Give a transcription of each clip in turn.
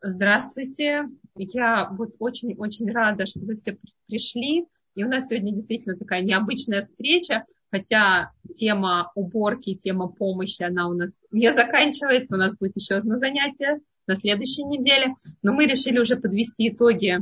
Здравствуйте. Я вот очень-очень рада, что вы все пришли. И у нас сегодня действительно такая необычная встреча, хотя тема уборки, тема помощи, она у нас не заканчивается. У нас будет еще одно занятие на следующей неделе. Но мы решили уже подвести итоги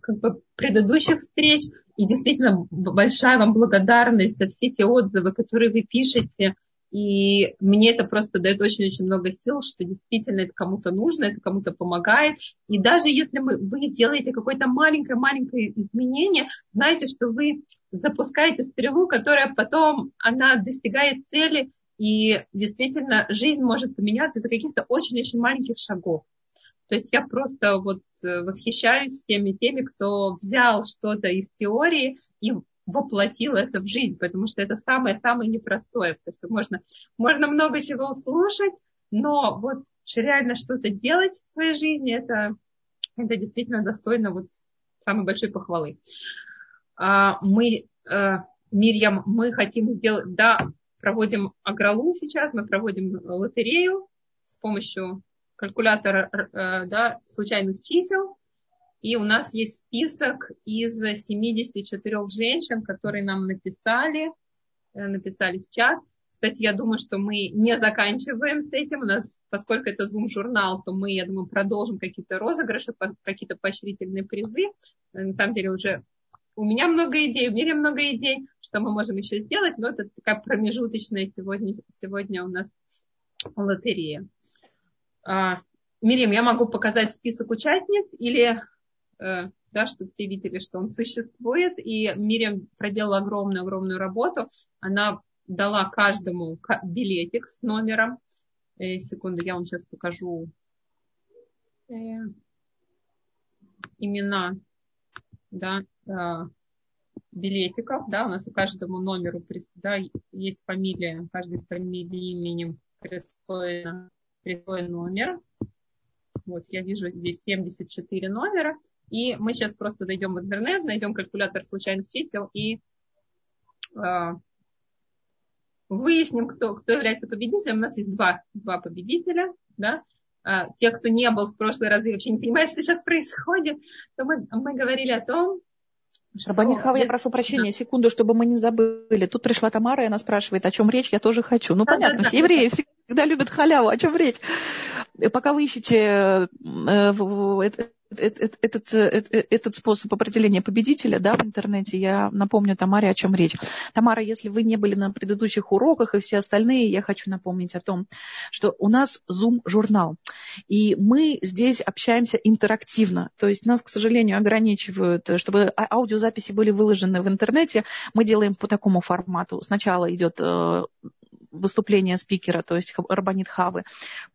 как бы, предыдущих встреч. И действительно большая вам благодарность за все те отзывы, которые вы пишете и мне это просто дает очень-очень много сил, что действительно это кому-то нужно, это кому-то помогает. И даже если мы, вы делаете какое-то маленькое-маленькое изменение, знаете, что вы запускаете стрелу, которая потом, она достигает цели, и действительно жизнь может поменяться из-за каких-то очень-очень маленьких шагов. То есть я просто вот э, восхищаюсь всеми теми, кто взял что-то из теории и воплотил это в жизнь, потому что это самое-самое непростое, потому что можно, можно много чего услышать, но вот реально что-то делать в своей жизни, это, это действительно достойно вот самой большой похвалы. А, мы, э, Мирьям, мы хотим сделать, да, проводим агралу сейчас, мы проводим лотерею с помощью калькулятора э, да, случайных чисел. И у нас есть список из 74 женщин, которые нам написали, э, написали в чат. Кстати, я думаю, что мы не заканчиваем с этим. У нас, поскольку это Zoom-журнал, то мы, я думаю, продолжим какие-то розыгрыши, какие-то поощрительные призы. Э, на самом деле уже у меня много идей, в мире много идей, что мы можем еще сделать, но это такая промежуточная сегодня, сегодня у нас лотерея. А, Мирим, я могу показать список участниц или да, чтобы все видели, что он существует. И Мириам проделала огромную-огромную работу. Она дала каждому билетик с номером. Э, секунду, я вам сейчас покажу э, имена да, э, билетиков. Да, у нас у каждому номеру да, есть фамилия, каждой фамилии именем присвоен, присвоен номер. Вот я вижу здесь 74 номера. И мы сейчас просто зайдем в интернет, найдем калькулятор случайных чисел и э, выясним, кто, кто является победителем. У нас есть два, два победителя. Да? Э, те, кто не был в прошлый раз и вообще не понимает, что сейчас происходит, то мы, мы говорили о том, Рабанихава, я прошу прощения, да. секунду, чтобы мы не забыли. Тут пришла Тамара, и она спрашивает, о чем речь, я тоже хочу. Ну, да, понятно, да, все да, евреи да. всегда любят халяву, о чем речь. Пока вы ищете э, этот, этот, этот способ определения победителя да, в интернете, я напомню Тамаре, о чем речь. Тамара, если вы не были на предыдущих уроках и все остальные, я хочу напомнить о том, что у нас Zoom-журнал, и мы здесь общаемся интерактивно. То есть нас, к сожалению, ограничивают, чтобы а, аудиозаписи были выложены в интернете, мы делаем по такому формату. Сначала идет э, выступление спикера, то есть Рабанит Хавы,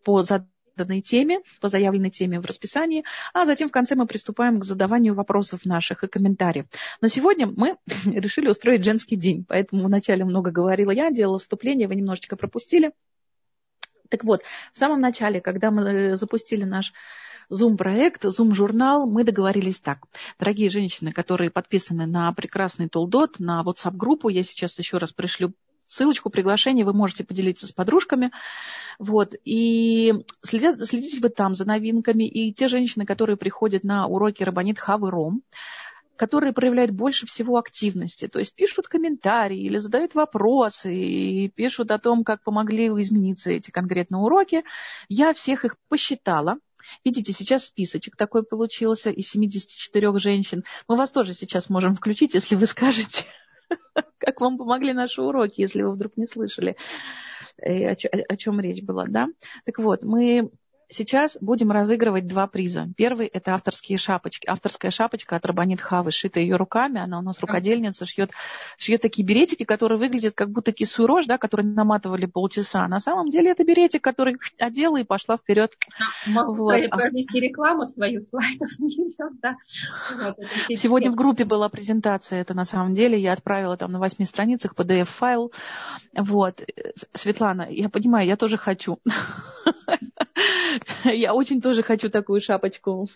по заданию данной теме, по заявленной теме в расписании, а затем в конце мы приступаем к задаванию вопросов наших и комментариев. Но сегодня мы решили устроить женский день, поэтому вначале много говорила я, делала вступление, вы немножечко пропустили. Так вот, в самом начале, когда мы э, запустили наш Zoom-проект, Zoom-журнал, мы договорились так. Дорогие женщины, которые подписаны на прекрасный Толдот, на WhatsApp-группу, я сейчас еще раз пришлю ссылочку, приглашение, вы можете поделиться с подружками. Вот. И следят, следите вы там за новинками. И те женщины, которые приходят на уроки Рабанит Хавы Ром, которые проявляют больше всего активности, то есть пишут комментарии или задают вопросы и пишут о том, как помогли измениться эти конкретные уроки. Я всех их посчитала, Видите, сейчас списочек такой получился из 74 женщин. Мы вас тоже сейчас можем включить, если вы скажете, как вам помогли наши уроки, если вы вдруг не слышали, э, о чем речь была, да? Так вот, мы Сейчас будем разыгрывать два приза. Первый – это авторские шапочки. Авторская шапочка от Рабанит Хавы, шита ее руками. Она у нас рукодельница, шьет, шьет такие беретики, которые выглядят как будто кисуй да, которые наматывали полчаса. На самом деле это беретик, который одела и пошла вперед. Могу вот. провести рекламу свою слайдов. да. Сегодня в группе была презентация, это на самом деле. Я отправила там на восьми страницах PDF-файл. Вот. Светлана, я понимаю, я тоже хочу. Я очень тоже хочу такую шапочку.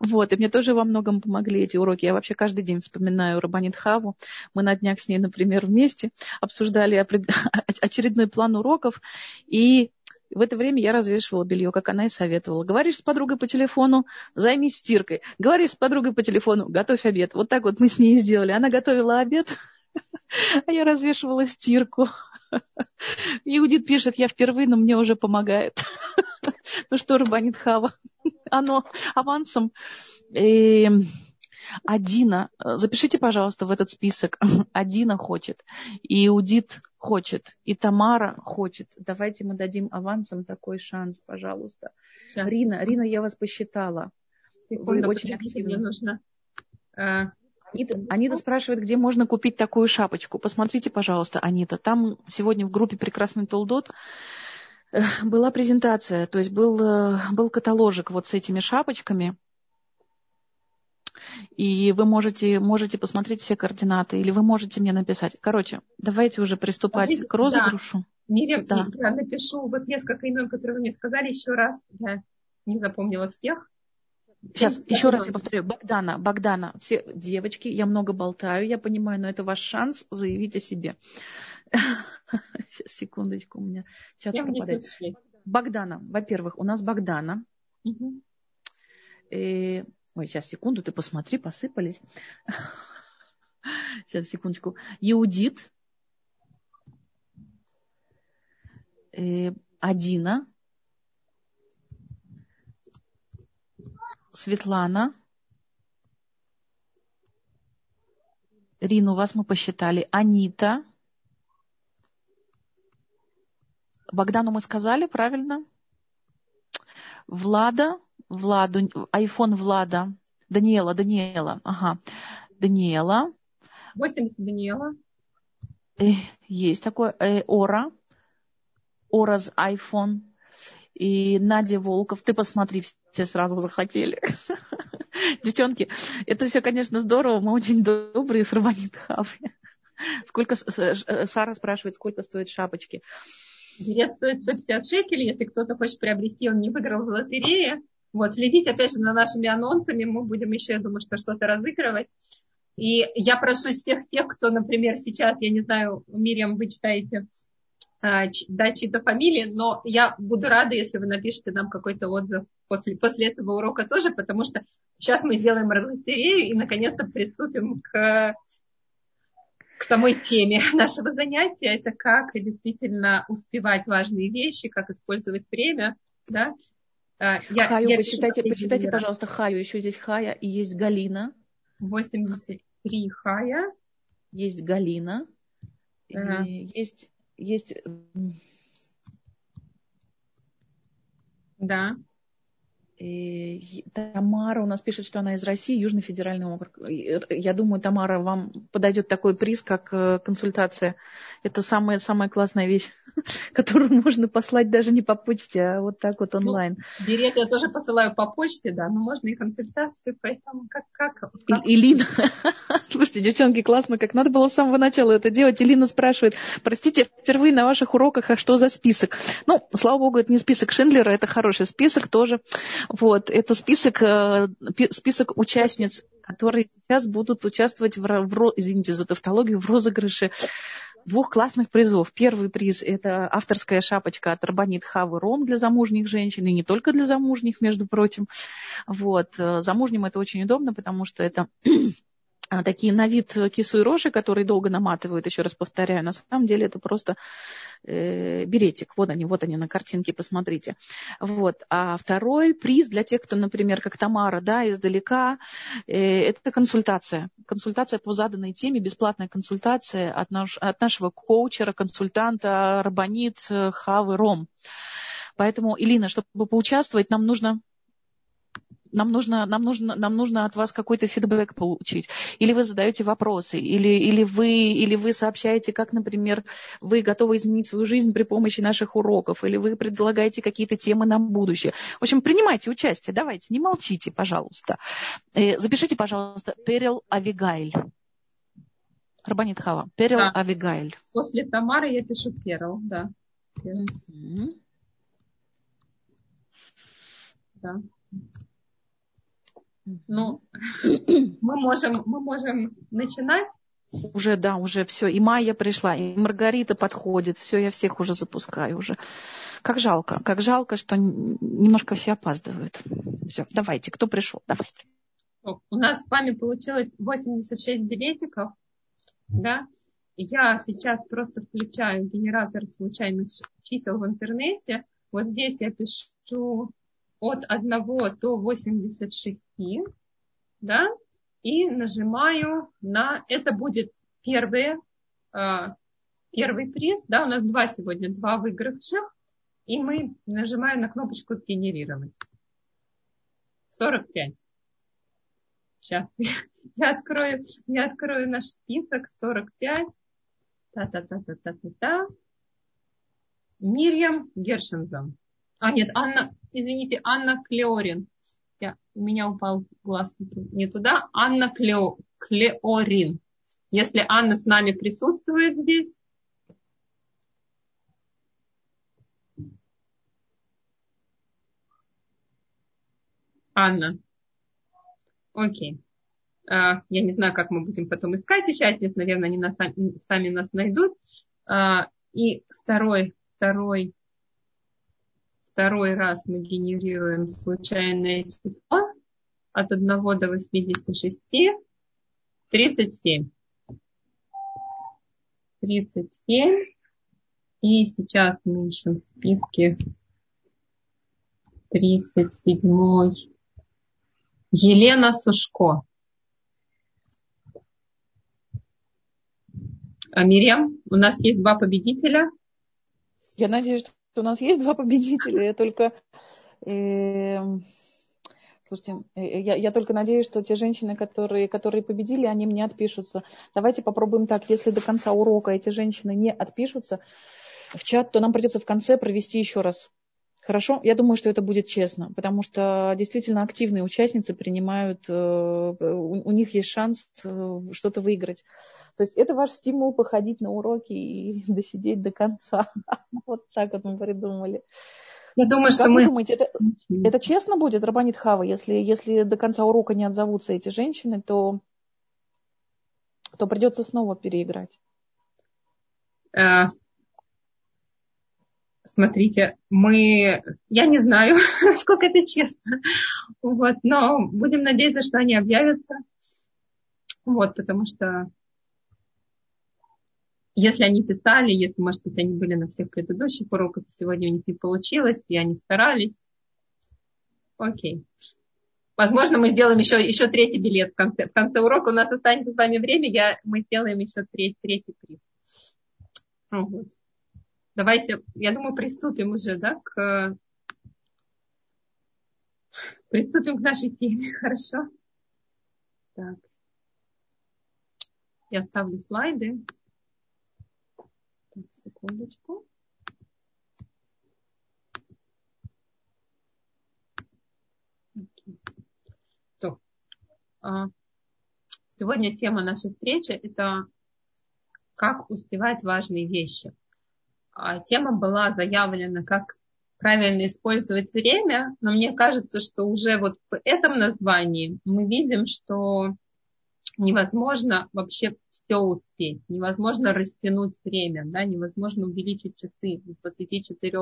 Вот, и мне тоже во многом помогли эти уроки. Я вообще каждый день вспоминаю Рабанит Хаву. Мы на днях с ней, например, вместе обсуждали очередной план уроков. И в это время я развешивала белье, как она и советовала. Говоришь с подругой по телефону, займись стиркой. Говоришь с подругой по телефону, готовь обед. Вот так вот мы с ней сделали. Она готовила обед, а я развешивала стирку. Иудит пишет, я впервые, но мне уже помогает. Ну что, Рабанит Хава, оно авансом. И Адина, запишите, пожалуйста, в этот список. Адина хочет, и Иудит хочет, и Тамара хочет. Давайте мы дадим авансом такой шанс, пожалуйста. Сейчас. Рина, Рина, я вас посчитала. Секунду, Вы очень активны. Мне нужно... Анита, Анита спрашивает, где можно купить такую шапочку. Посмотрите, пожалуйста, Анита. Там сегодня в группе «Прекрасный Толдот» э, была презентация, то есть был, э, был каталожик вот с этими шапочками. И вы можете, можете посмотреть все координаты, или вы можете мне написать. Короче, давайте уже приступать Скажите, к розыгрышу. Да. Мирим, да. я напишу вот несколько имен, которые вы мне сказали еще раз. Я не запомнила всех. Сейчас, еще раз я повторю. Богдана, Богдана, все девочки, я много болтаю, я понимаю, но это ваш шанс заявить о себе. Сейчас, секундочку, у меня чат я пропадает. Богдана, во-первых, у нас Богдана. Угу. И... Ой, сейчас, секунду, ты посмотри, посыпались. Сейчас, секундочку. Иудит. И... Адина. Светлана. Рину, вас мы посчитали. Анита. Богдану мы сказали, правильно? Влада. Владу. Айфон Влада. Даниэла, Даниэла. Ага. Даниэла. 80 Даниэла. Э, есть такое. Э, Ора. Ораз iPhone. И Надя Волков. Ты посмотри, все сразу захотели. Девчонки, это все, конечно, здорово. Мы очень добрые с Рабанит Хави. Сколько, э, Сара спрашивает, сколько стоят шапочки. Билет стоит 150 шекелей. Если кто-то хочет приобрести, он не выиграл в лотерее. Вот, следить, опять же, за нашими анонсами. Мы будем еще, я думаю, что что-то разыгрывать. И я прошу всех тех, кто, например, сейчас, я не знаю, Мириам, вы читаете а, да, чьи-то фамилии, но я буду рада, если вы напишите нам какой-то отзыв после, после этого урока тоже, потому что сейчас мы сделаем лотерею и наконец-то приступим к, к самой теме нашего занятия. Это как действительно успевать важные вещи, как использовать время. Да? А, я, Хаю, я посчитайте, посчитайте пожалуйста, Хаю. Еще здесь Хая и есть Галина. 83 Хая. Есть Галина. Ага. Есть есть... Да. И Тамара у нас пишет, что она из России, Южный федеральный округ. Я думаю, Тамара, вам подойдет такой приз, как э, консультация. Это самая, самая классная вещь, которую можно послать даже не по почте, а вот так вот ну, онлайн. Ну, билеты я тоже посылаю по почте, да, но можно и консультацию, поэтому как... как, как? И, Илина, слушайте, девчонки, классно, как надо было с самого начала это делать. Илина спрашивает, простите, впервые на ваших уроках, а что за список? Ну, слава богу, это не список Шиндлера, это хороший список тоже. Вот, это список, э, список участниц, которые сейчас будут участвовать в, в извините за тавтологию, в розыгрыше двух классных призов. Первый приз – это авторская шапочка от Рабанит Хавы Ром для замужних женщин, и не только для замужних, между прочим. Вот. Э, замужним это очень удобно, потому что это такие на вид кису и рожи, которые долго наматывают, еще раз повторяю, на самом деле это просто э, беретик. Вот они, вот они на картинке, посмотрите. Вот. А второй приз для тех, кто, например, как Тамара, да, издалека, э, это консультация. Консультация по заданной теме, бесплатная консультация от, наш, от нашего коучера, консультанта Рабанит Хавы Ром. Поэтому, Илина, чтобы поучаствовать, нам нужно нам нужно, нам нужно, нам нужно от вас какой-то фидбэк получить. Или вы задаете вопросы, или, или, вы, или вы сообщаете, как, например, вы готовы изменить свою жизнь при помощи наших уроков, или вы предлагаете какие-то темы на будущее. В общем, принимайте участие, давайте, не молчите, пожалуйста. Э, запишите, пожалуйста, Перел Авигайль. Рабанит Хава. Перел да. Авигайль. После Тамары я пишу Перел, да. Угу. Да. Ну, мы можем, мы можем начинать. Уже, да, уже все. И Майя пришла, и Маргарита подходит. Все, я всех уже запускаю уже. Как жалко, как жалко, что немножко все опаздывают. Все, давайте, кто пришел, давайте. У нас с вами получилось 86 билетиков, да? Я сейчас просто включаю генератор случайных чисел в интернете. Вот здесь я пишу от 1 до 86, да, и нажимаю на, это будет первый, а, первый приз, да, у нас два сегодня, два выигравших, и мы нажимаем на кнопочку «Сгенерировать». 45. Сейчас я открою, я открою наш список. 45. Та-та-та-та-та-та-та. Мирьям Гершензон. А, нет, Анна, извините, Анна Клеорин. Я, у меня упал глаз не туда. Анна Клео, Клеорин. Если Анна с нами присутствует здесь, Анна. Окей. А, я не знаю, как мы будем потом искать участниц. Наверное, они нас, сами нас найдут. А, и второй, второй, второй раз мы генерируем случайное число от 1 до 86. 37. 37. И сейчас мы ищем в списке 37. Елена Сушко. А Мирям, у нас есть два победителя. Я надеюсь, у нас есть два победителя. Я только, э, слушайте, э, я, я только надеюсь, что те женщины, которые, которые победили, они мне отпишутся. Давайте попробуем так. Если до конца урока эти женщины не отпишутся в чат, то нам придется в конце провести еще раз Хорошо, я думаю, что это будет честно, потому что действительно активные участницы принимают, э, у них есть шанс э, что-то выиграть. То есть это ваш стимул походить на уроки и досидеть до конца. Вот так вот мы придумали. Я думаю, что как мы... думаете, это, это честно будет, Рабанит Хава, если, если до конца урока не отзовутся эти женщины, то, то придется снова переиграть. Смотрите, мы, я не знаю, сколько это честно, вот, но будем надеяться, что они объявятся, вот, потому что если они писали, если, может быть, они были на всех предыдущих уроках, сегодня у них не получилось, и они старались, окей. Возможно, мы сделаем еще, еще третий билет в конце, в конце урока. У нас останется с вами время, я, мы сделаем еще третий, третий приз. Вот. Давайте, я думаю, приступим уже, да, к... Приступим к нашей теме, хорошо? Так. Я ставлю слайды. Так, секундочку. То. А, сегодня тема нашей встречи – это как успевать важные вещи – тема была заявлена как правильно использовать время, но мне кажется, что уже вот в этом названии мы видим, что невозможно вообще все успеть, невозможно растянуть время, да, невозможно увеличить часы с 24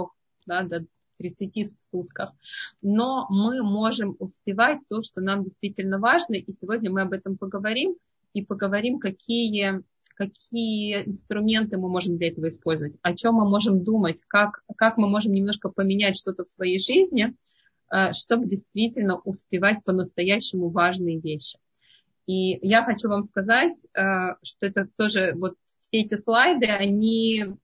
да, до 30 в сутках. Но мы можем успевать то, что нам действительно важно, и сегодня мы об этом поговорим, и поговорим, какие какие инструменты мы можем для этого использовать, о чем мы можем думать, как, как мы можем немножко поменять что-то в своей жизни, э, чтобы действительно успевать по-настоящему важные вещи. И я хочу вам сказать, э, что это тоже вот все эти слайды, они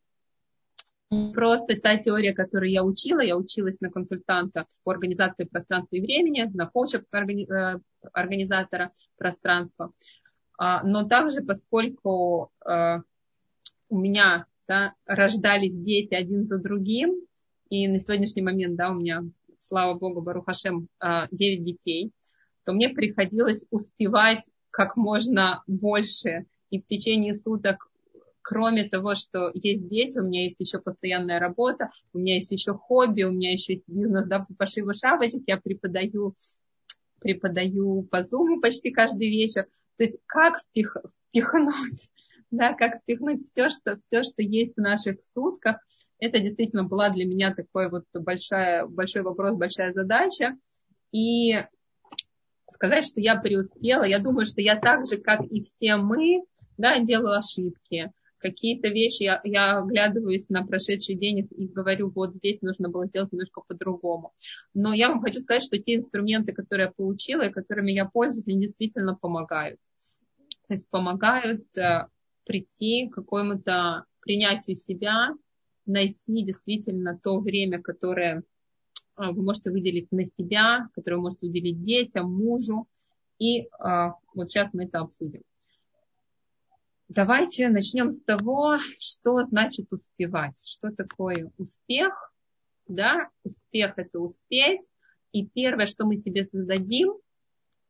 просто та теория, которую я учила. Я училась на консультанта по организации пространства и времени, на коуча э, организатора пространства. А, но также, поскольку а, у меня да, рождались дети один за другим, и на сегодняшний момент, да, у меня, слава богу, Барухашем, 9 а, детей, то мне приходилось успевать как можно больше. И в течение суток, кроме того, что есть дети, у меня есть еще постоянная работа, у меня есть еще хобби, у меня еще есть бизнес да, по пошиву шапочек, я преподаю, преподаю по Zoom почти каждый вечер. То есть как впих, впихнуть да, как впихнуть все, что, все, что есть в наших сутках. Это действительно была для меня такой вот большая, большой вопрос, большая задача. И сказать, что я преуспела, я думаю, что я так же, как и все мы, да, делаю ошибки. Какие-то вещи я, я оглядываюсь на прошедший день и говорю, вот здесь нужно было сделать немножко по-другому. Но я вам хочу сказать, что те инструменты, которые я получила и которыми я пользуюсь, они действительно помогают. То есть помогают э, прийти к какому-то принятию себя, найти действительно то время, которое а, вы можете выделить на себя, которое вы можете уделить детям, мужу. И а, вот сейчас мы это обсудим. Давайте начнем с того, что значит успевать. Что такое успех? Да, успех – это успеть. И первое, что мы себе создадим,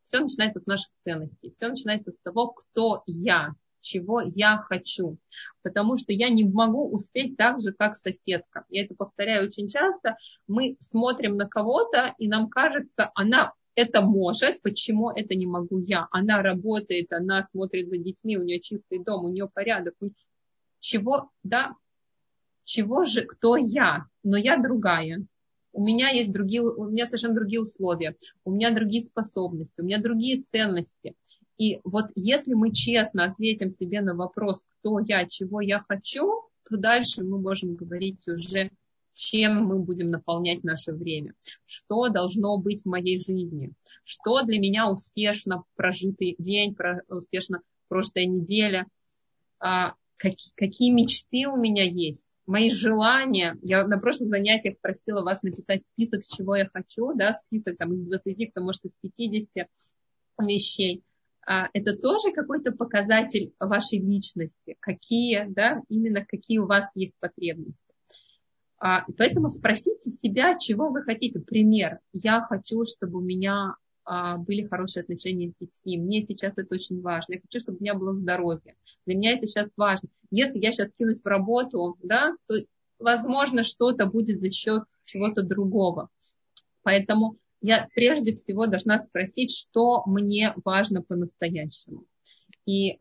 все начинается с наших ценностей. Все начинается с того, кто я, чего я хочу. Потому что я не могу успеть так же, как соседка. Я это повторяю очень часто. Мы смотрим на кого-то, и нам кажется, она это может, почему это не могу я? Она работает, она смотрит за детьми, у нее чистый дом, у нее порядок. Чего, да, чего же, кто я? Но я другая. У меня есть другие, у меня совершенно другие условия, у меня другие способности, у меня другие ценности. И вот если мы честно ответим себе на вопрос, кто я, чего я хочу, то дальше мы можем говорить уже, чем мы будем наполнять наше время, что должно быть в моей жизни, что для меня успешно прожитый день, успешно прошлая неделя, а, какие мечты у меня есть, мои желания. Я на прошлых занятиях просила вас написать список, чего я хочу, да, список там из 20, кто может из 50 вещей. А, это тоже какой-то показатель вашей личности, какие, да, именно какие у вас есть потребности. А, поэтому спросите себя, чего вы хотите. Пример. Я хочу, чтобы у меня а, были хорошие отношения с детьми. Мне сейчас это очень важно. Я хочу, чтобы у меня было здоровье. Для меня это сейчас важно. Если я сейчас кинусь в работу, да, то, возможно, что-то будет за счет чего-то другого. Поэтому я прежде всего должна спросить, что мне важно по-настоящему. И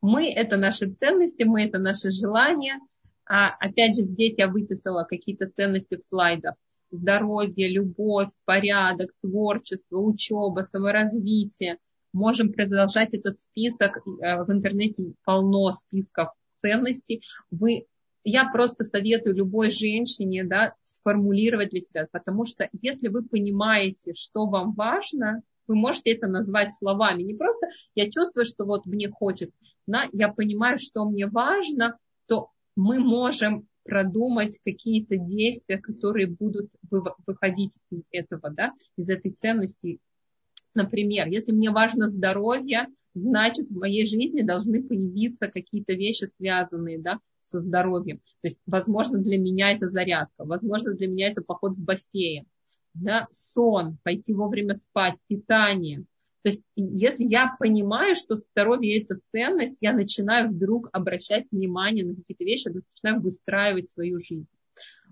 мы – это наши ценности, мы – это наши желания. А опять же, здесь я выписала какие-то ценности в слайдах. Здоровье, любовь, порядок, творчество, учеба, саморазвитие. Можем продолжать этот список. Э, в интернете полно списков ценностей. Вы я просто советую любой женщине да, сформулировать для себя, потому что если вы понимаете, что вам важно, вы можете это назвать словами. Не просто я чувствую, что вот мне хочется, но я понимаю, что мне важно, то мы можем продумать какие-то действия, которые будут выходить из этого, да, из этой ценности. Например, если мне важно здоровье, значит в моей жизни должны появиться какие-то вещи, связанные да, со здоровьем. То есть, возможно, для меня это зарядка, возможно, для меня это поход в бассейн, да, сон, пойти вовремя спать, питание. То есть, если я понимаю, что здоровье – это ценность, я начинаю вдруг обращать внимание на какие-то вещи, начинаю выстраивать свою жизнь.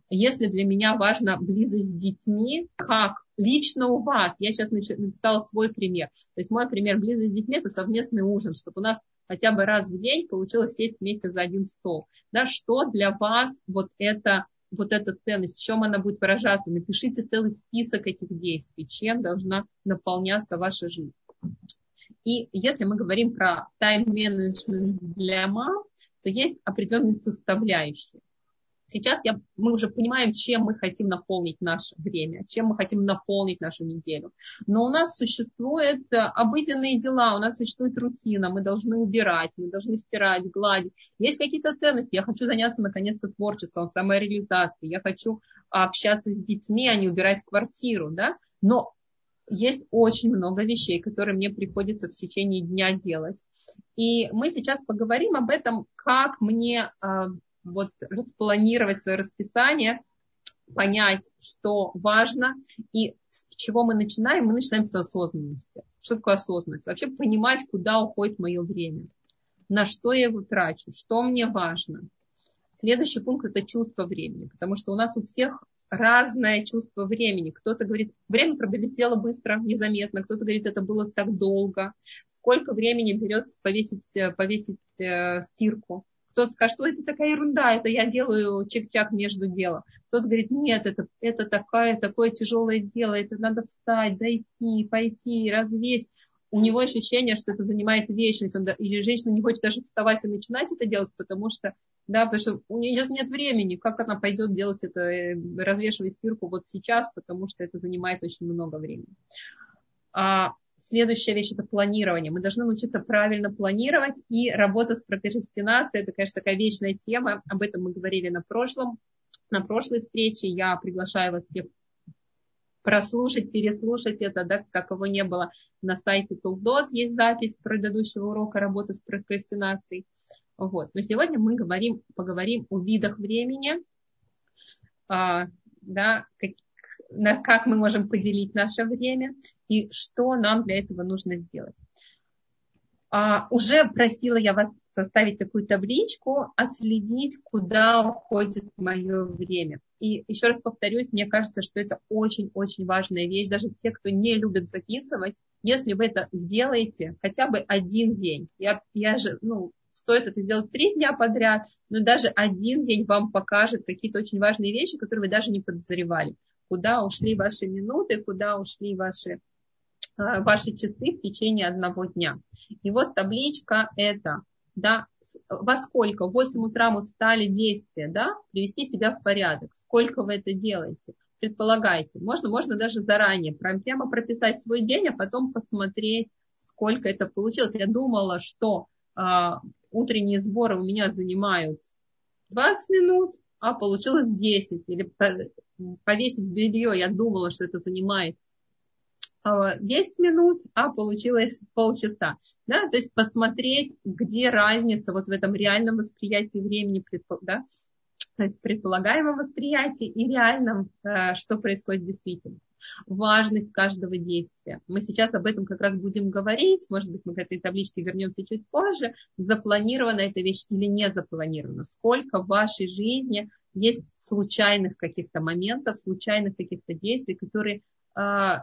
Если для меня важна близость с детьми, как лично у вас, я сейчас написала свой пример. То есть мой пример близость с детьми – это совместный ужин, чтобы у нас хотя бы раз в день получилось сесть вместе за один стол. Да, что для вас вот это вот эта ценность, в чем она будет выражаться. Напишите целый список этих действий, чем должна наполняться ваша жизнь. И если мы говорим про тайм-менеджмент для мам, то есть определенные составляющие. Сейчас я, мы уже понимаем, чем мы хотим наполнить наше время, чем мы хотим наполнить нашу неделю. Но у нас существуют э, обыденные дела, у нас существует рутина, мы должны убирать, мы должны стирать, гладить. Есть какие-то ценности. Я хочу заняться наконец-то творчеством, самореализацией. Я хочу общаться с детьми, а не убирать квартиру. Да? Но есть очень много вещей, которые мне приходится в течение дня делать. И мы сейчас поговорим об этом, как мне а, вот распланировать свое расписание, понять, что важно, и с чего мы начинаем, мы начинаем с осознанности. Что такое осознанность? Вообще понимать, куда уходит мое время, на что я его трачу, что мне важно. Следующий пункт – это чувство времени, потому что у нас у всех разное чувство времени. Кто-то говорит, время пролетело быстро, незаметно, кто-то говорит, это было так долго. Сколько времени берет повесить, повесить э, стирку? Кто-то скажет, что это такая ерунда, это я делаю чик-чак между делом. Кто-то говорит, нет, это, это такое, такое тяжелое дело, это надо встать, дойти, пойти, развесить у него ощущение, что это занимает вечность, он, или женщина не хочет даже вставать и начинать это делать, потому что, да, потому что у нее нет времени, как она пойдет делать это, э, развешивать стирку вот сейчас, потому что это занимает очень много времени. А следующая вещь это планирование. Мы должны научиться правильно планировать и работа с прокрастинацией. Это, конечно, такая вечная тема. Об этом мы говорили на прошлом, на прошлой встрече. Я приглашаю вас всех прослушать, переслушать это, да, как его не было на сайте Тулдот, есть запись предыдущего урока работы с прокрастинацией. Вот. Но сегодня мы говорим, поговорим о видах времени, а, да, как, на, как мы можем поделить наше время и что нам для этого нужно сделать. А, уже просила я вас составить такую табличку, отследить, куда уходит мое время. И еще раз повторюсь, мне кажется, что это очень-очень важная вещь. Даже те, кто не любит записывать, если вы это сделаете хотя бы один день, я, я же, ну, стоит это сделать три дня подряд, но даже один день вам покажет какие-то очень важные вещи, которые вы даже не подозревали. Куда ушли ваши минуты, куда ушли ваши, а, ваши часы в течение одного дня. И вот табличка это да, во сколько, в 8 утра мы встали, действия, да, привести себя в порядок, сколько вы это делаете, предполагайте, можно, можно даже заранее прям, прямо прописать свой день, а потом посмотреть, сколько это получилось. Я думала, что э, утренние сборы у меня занимают 20 минут, а получилось 10. Или повесить белье, я думала, что это занимает 10 минут, а получилось полчаса. Да? То есть посмотреть, где разница вот в этом реальном восприятии времени, да? то есть предполагаемом восприятии и реальном, э, что происходит действительно. Важность каждого действия. Мы сейчас об этом как раз будем говорить, может быть, мы к этой табличке вернемся чуть позже, запланирована эта вещь или не запланирована, сколько в вашей жизни есть случайных каких-то моментов, случайных каких-то действий, которые э,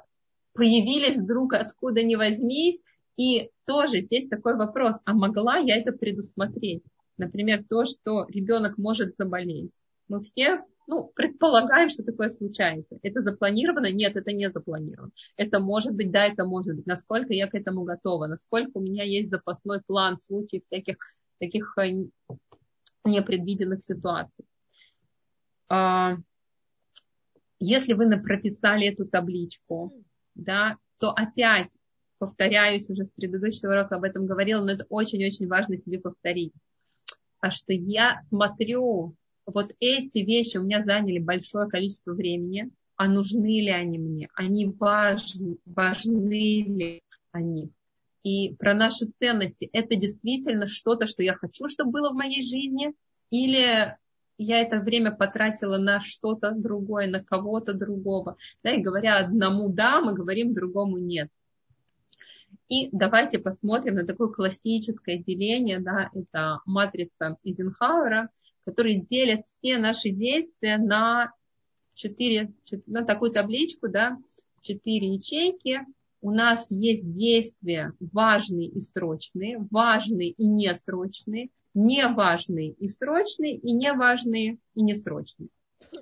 появились вдруг откуда ни возьмись. И тоже здесь такой вопрос, а могла я это предусмотреть? Например, то, что ребенок может заболеть. Мы все ну, предполагаем, что такое случается. Это запланировано? Нет, это не запланировано. Это может быть, да, это может быть. Насколько я к этому готова, насколько у меня есть запасной план в случае всяких таких э, непредвиденных ситуаций. А, если вы прописали эту табличку, да, то опять, повторяюсь уже с предыдущего урока, об этом говорила, но это очень-очень важно себе повторить. А что я смотрю, вот эти вещи у меня заняли большое количество времени, а нужны ли они мне? Они важны, важны ли они? И про наши ценности. Это действительно что-то, что я хочу, чтобы было в моей жизни? Или я это время потратила на что-то другое, на кого-то другого. Да, и говоря одному да, мы говорим другому нет. И давайте посмотрим на такое классическое деление, да, это матрица Эйзенхауэра, который делит все наши действия на четыре, на такую табличку, да, четыре ячейки. У нас есть действия важные и срочные, важные и несрочные – неважные и срочные, и неважные и несрочные.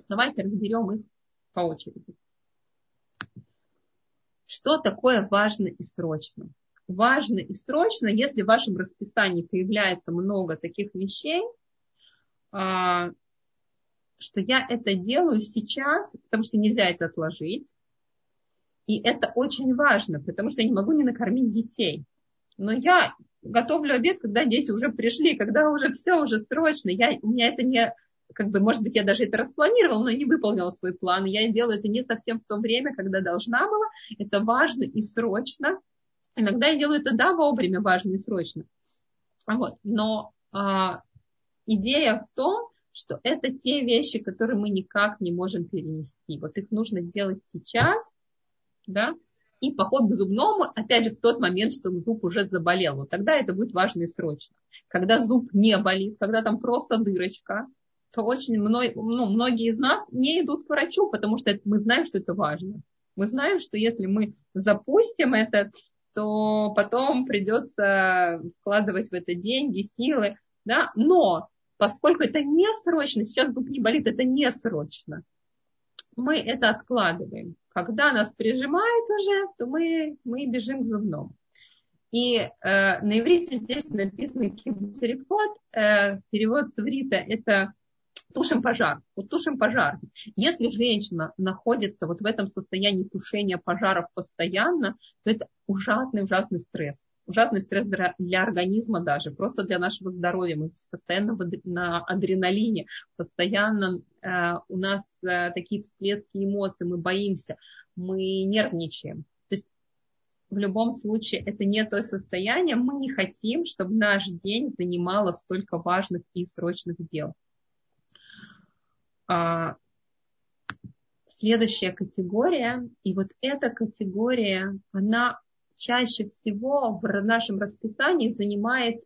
Давайте разберем их по очереди. Что такое важно и срочно? Важно и срочно, если в вашем расписании появляется много таких вещей, а, что я это делаю сейчас, потому что нельзя это отложить. И это очень важно, потому что я не могу не накормить детей. Но я готовлю обед, когда дети уже пришли, когда уже все уже срочно. Я, у меня это не, как бы, может быть, я даже это распланировала, но не выполнила свой план. Я делаю это не совсем в то время, когда должна была. Это важно и срочно. Иногда я делаю это, да, вовремя, важно и срочно. Вот. Но а, идея в том, что это те вещи, которые мы никак не можем перенести. Вот их нужно делать сейчас, да, и поход к зубному, опять же, в тот момент, что зуб уже заболел. Вот тогда это будет важно и срочно. Когда зуб не болит, когда там просто дырочка, то очень много, ну, многие из нас не идут к врачу, потому что мы знаем, что это важно. Мы знаем, что если мы запустим это, то потом придется вкладывать в это деньги, силы, да, но поскольку это не срочно, сейчас вдруг не болит, это не срочно, мы это откладываем. Когда нас прижимает уже, то мы, мы бежим к зубному. И э, на иврите здесь написано кибуцерикот, э, перевод с иврита, это тушим пожар. Вот тушим пожар. Если женщина находится вот в этом состоянии тушения пожаров постоянно, то это ужасный-ужасный стресс. Ужасный стресс для организма даже, просто для нашего здоровья. Мы постоянно на адреналине, постоянно э, у нас э, такие всплески эмоций, мы боимся, мы нервничаем. То есть в любом случае это не то состояние, мы не хотим, чтобы наш день занимало столько важных и срочных дел. А, следующая категория, и вот эта категория, она чаще всего в нашем расписании занимает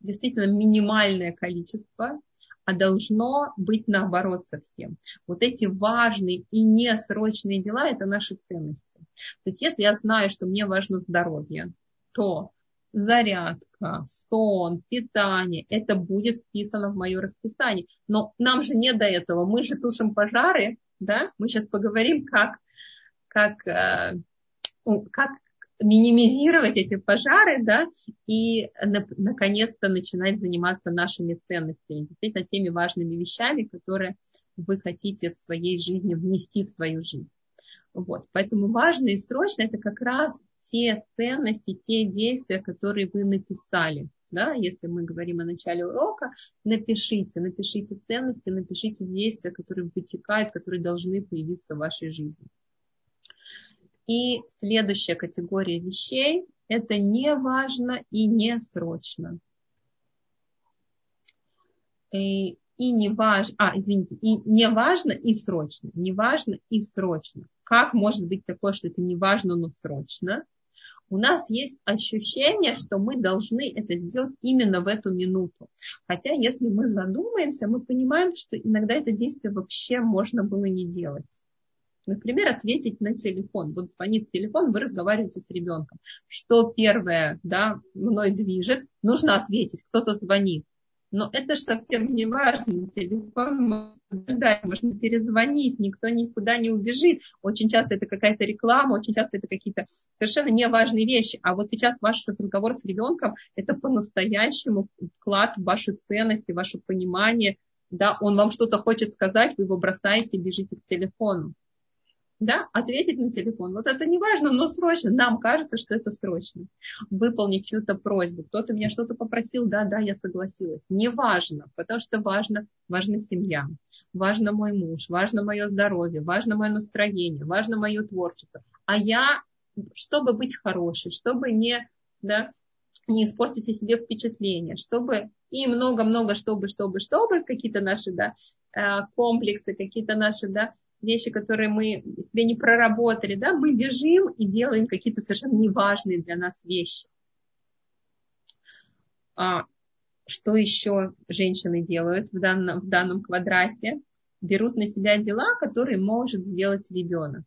действительно минимальное количество, а должно быть наоборот совсем. Вот эти важные и несрочные дела – это наши ценности. То есть если я знаю, что мне важно здоровье, то зарядка, сон, питание, это будет вписано в мое расписание. Но нам же не до этого, мы же тушим пожары, да, мы сейчас поговорим, как, как, э, как минимизировать эти пожары, да, и наконец-то начинать заниматься нашими ценностями, действительно теми важными вещами, которые вы хотите в своей жизни внести в свою жизнь. Вот. Поэтому важно и срочно это как раз те ценности, те действия, которые вы написали. Да, если мы говорим о начале урока, напишите, напишите ценности, напишите действия, которые вытекают, которые должны появиться в вашей жизни. И следующая категория вещей – это не важно и не срочно. И, и не а, извините, и не важно и срочно, не важно и срочно. Как может быть такое, что это не важно, но срочно? у нас есть ощущение, что мы должны это сделать именно в эту минуту. Хотя, если мы задумаемся, мы понимаем, что иногда это действие вообще можно было не делать. Например, ответить на телефон. Вот звонит телефон, вы разговариваете с ребенком. Что первое да, мной движет? Нужно ответить. Кто-то звонит. Но это же совсем не важно. Телефон можно перезвонить, никто никуда не убежит. Очень часто это какая-то реклама, очень часто это какие-то совершенно неважные вещи. А вот сейчас ваш разговор с ребенком – это по-настоящему вклад в ваши ценности, ваше понимание. Да, он вам что-то хочет сказать, вы его бросаете, бежите к телефону да, ответить на телефон. Вот это не важно, но срочно. Нам кажется, что это срочно. Выполнить чью-то просьбу. Кто-то меня что-то попросил, да, да, я согласилась. Не важно, потому что важно, важна семья, важно мой муж, важно мое здоровье, важно мое настроение, важно мое творчество. А я, чтобы быть хорошей, чтобы не, да, не испортить себе впечатление, чтобы и много-много, чтобы, чтобы, чтобы, какие-то наши, да, э, комплексы, какие-то наши, да, вещи, которые мы себе не проработали, да, мы бежим и делаем какие-то совершенно неважные для нас вещи. А, что еще женщины делают в данном, в данном квадрате? Берут на себя дела, которые может сделать ребенок.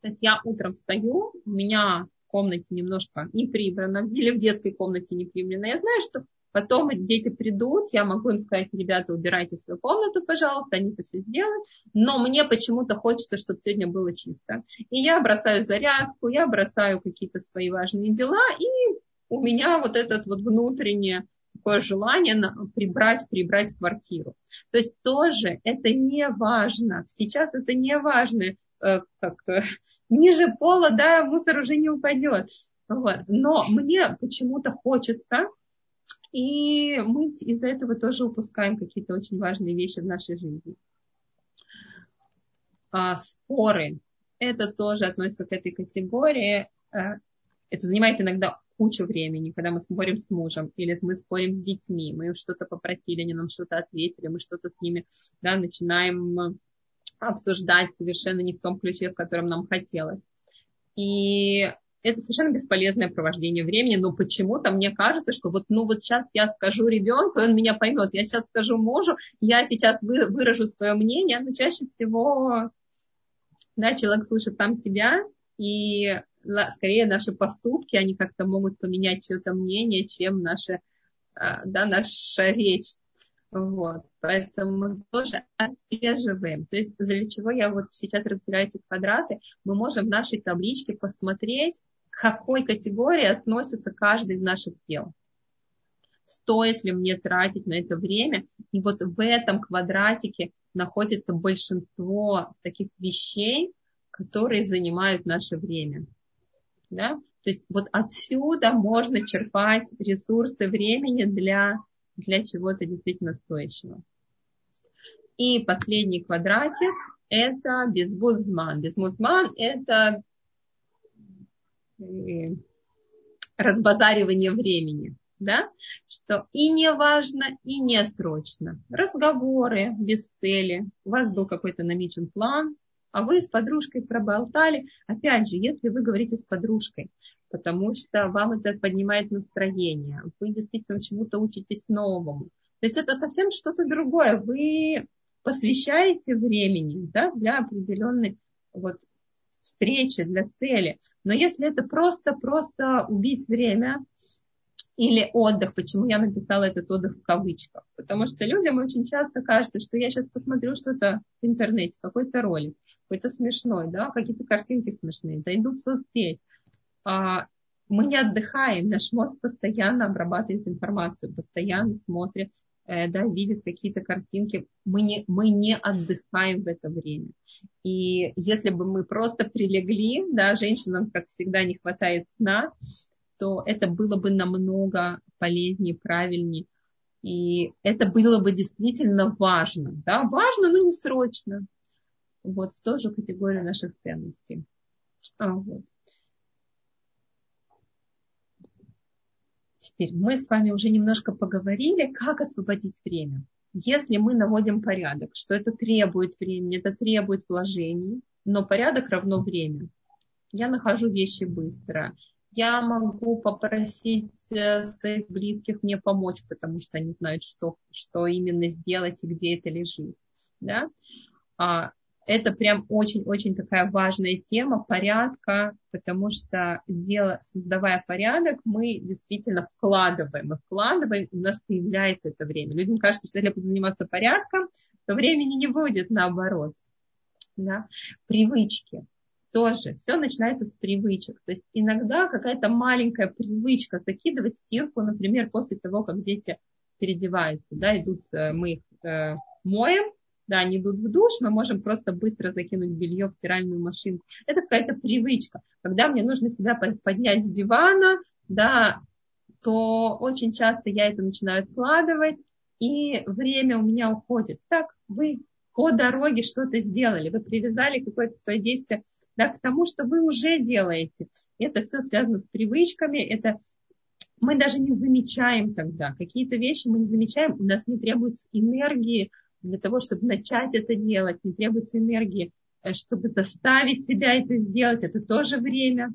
То есть я утром встаю, у меня в комнате немножко не прибрано, или в детской комнате не прибрано. Я знаю, что Потом дети придут, я могу им сказать, ребята, убирайте свою комнату, пожалуйста, они это все сделают, но мне почему-то хочется, чтобы сегодня было чисто. И я бросаю зарядку, я бросаю какие-то свои важные дела, и у меня вот это вот внутреннее такое желание прибрать, прибрать квартиру. То есть тоже это не важно. Сейчас это не важно, э, как э, ниже пола, да, мусор уже не упадет. Вот. Но мне почему-то хочется и мы из-за этого тоже упускаем какие-то очень важные вещи в нашей жизни. А, споры. Это тоже относится к этой категории. А, это занимает иногда кучу времени, когда мы спорим с мужем, или мы спорим с детьми, мы что-то попросили, они нам что-то ответили, мы что-то с ними да, начинаем обсуждать совершенно не в том ключе, в котором нам хотелось. И это совершенно бесполезное провождение времени, но почему-то мне кажется, что вот, ну вот сейчас я скажу ребенку, и он меня поймет, я сейчас скажу мужу, я сейчас выражу свое мнение, но чаще всего да, человек слышит сам себя, и скорее наши поступки, они как-то могут поменять чье-то мнение, чем наша, а, да, наша речь. Вот. Поэтому мы тоже отслеживаем. То есть для чего я вот сейчас разбираю эти квадраты, мы можем в нашей табличке посмотреть, к какой категории относится каждый из наших тел. Стоит ли мне тратить на это время? И вот в этом квадратике находится большинство таких вещей, которые занимают наше время. Да? То есть вот отсюда можно черпать ресурсы времени для, для чего-то действительно стоящего. И последний квадратик – это безбудзман. Безбудзман – это э, разбазаривание времени. Да? Что и не важно, и не срочно. Разговоры без цели. У вас был какой-то намечен план, а вы с подружкой проболтали. Опять же, если вы говорите с подружкой, потому что вам это поднимает настроение, вы действительно чему-то учитесь новому. То есть это совсем что-то другое. Вы посвящаете времени да, для определенной вот, встречи, для цели. Но если это просто-просто убить время, или отдых. Почему я написала этот отдых в кавычках? Потому что людям очень часто кажется, что я сейчас посмотрю что-то в интернете, какой-то ролик, какой-то смешной, да, какие-то картинки смешные, зайду в соцсеть. А, мы не отдыхаем, наш мозг постоянно обрабатывает информацию, постоянно смотрит, э, да, видит какие-то картинки. Мы не, мы не отдыхаем в это время. И если бы мы просто прилегли, да, женщинам, как всегда, не хватает сна, то это было бы намного полезнее, правильнее. И это было бы действительно важно. Да? Важно, но не срочно. Вот в ту же категорию наших ценностей. А, вот. Теперь мы с вами уже немножко поговорили, как освободить время. Если мы наводим порядок, что это требует времени, это требует вложений, но порядок равно время. Я нахожу вещи быстро, я могу попросить э, своих близких мне помочь, потому что они знают, что, что именно сделать и где это лежит. Да? А, это прям очень-очень такая важная тема порядка, потому что дело, создавая порядок, мы действительно вкладываем, мы вкладываем, у нас появляется это время. Людям кажется, что если я буду заниматься порядком, то времени не будет наоборот. Да? Привычки тоже все начинается с привычек. То есть иногда какая-то маленькая привычка закидывать стирку, например, после того, как дети переодеваются, да, идут, э, мы их э, моем, да, они идут в душ, мы можем просто быстро закинуть белье в стиральную машинку. Это какая-то привычка. Когда мне нужно себя поднять с дивана, да, то очень часто я это начинаю откладывать, и время у меня уходит. Так, вы по дороге что-то сделали, вы привязали какое-то свое действие да, к тому, что вы уже делаете. Это все связано с привычками, это мы даже не замечаем тогда. Какие-то вещи мы не замечаем, у нас не требуется энергии для того, чтобы начать это делать, не требуется энергии, э, чтобы заставить себя это сделать, это тоже время.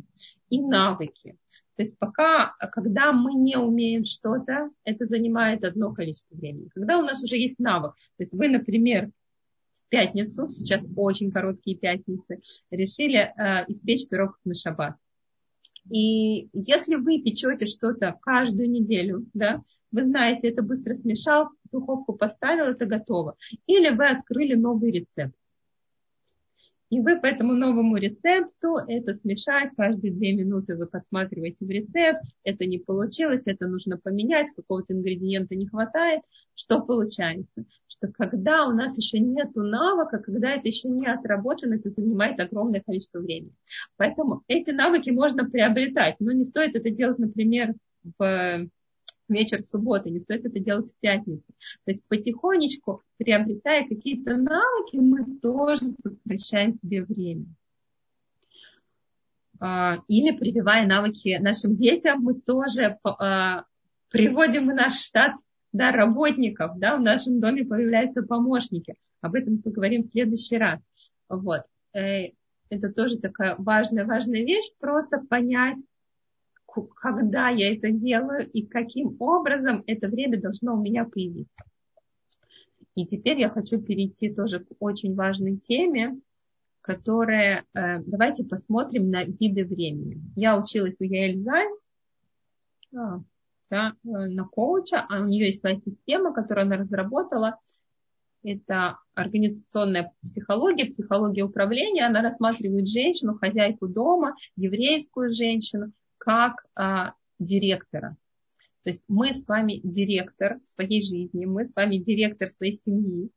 И навыки. То есть пока, когда мы не умеем что-то, это занимает одно количество времени. Когда у нас уже есть навык, то есть вы, например, пятницу, сейчас очень короткие пятницы, решили э, испечь пирог на шаббат. И если вы печете что-то каждую неделю, да, вы знаете, это быстро смешал, духовку поставил, это готово. Или вы открыли новый рецепт. И вы по этому новому рецепту это смешать, каждые две минуты вы подсматриваете в рецепт, это не получилось, это нужно поменять, какого-то ингредиента не хватает. Что получается? Что когда у нас еще нет навыка, когда это еще не отработано, это занимает огромное количество времени. Поэтому эти навыки можно приобретать, но не стоит это делать, например, в вечер субботы, не стоит это делать в пятницу. То есть потихонечку, приобретая какие-то навыки, мы тоже сокращаем себе время. А, или прививая навыки нашим детям, мы тоже а, приводим в наш штат да, работников, да, в нашем доме появляются помощники. Об этом поговорим в следующий раз. Вот. Э, это тоже такая важная, важная вещь, просто понять, когда я это делаю и каким образом это время должно у меня появиться. И теперь я хочу перейти тоже к очень важной теме, которая, э, давайте посмотрим на виды времени. Я училась у Яэль а, да, э, на коуча, а у нее есть своя система, которую она разработала. Это организационная психология, психология управления. Она рассматривает женщину, хозяйку дома, еврейскую женщину, как а, директора. То есть мы с вами директор своей жизни, мы с вами директор своей семьи,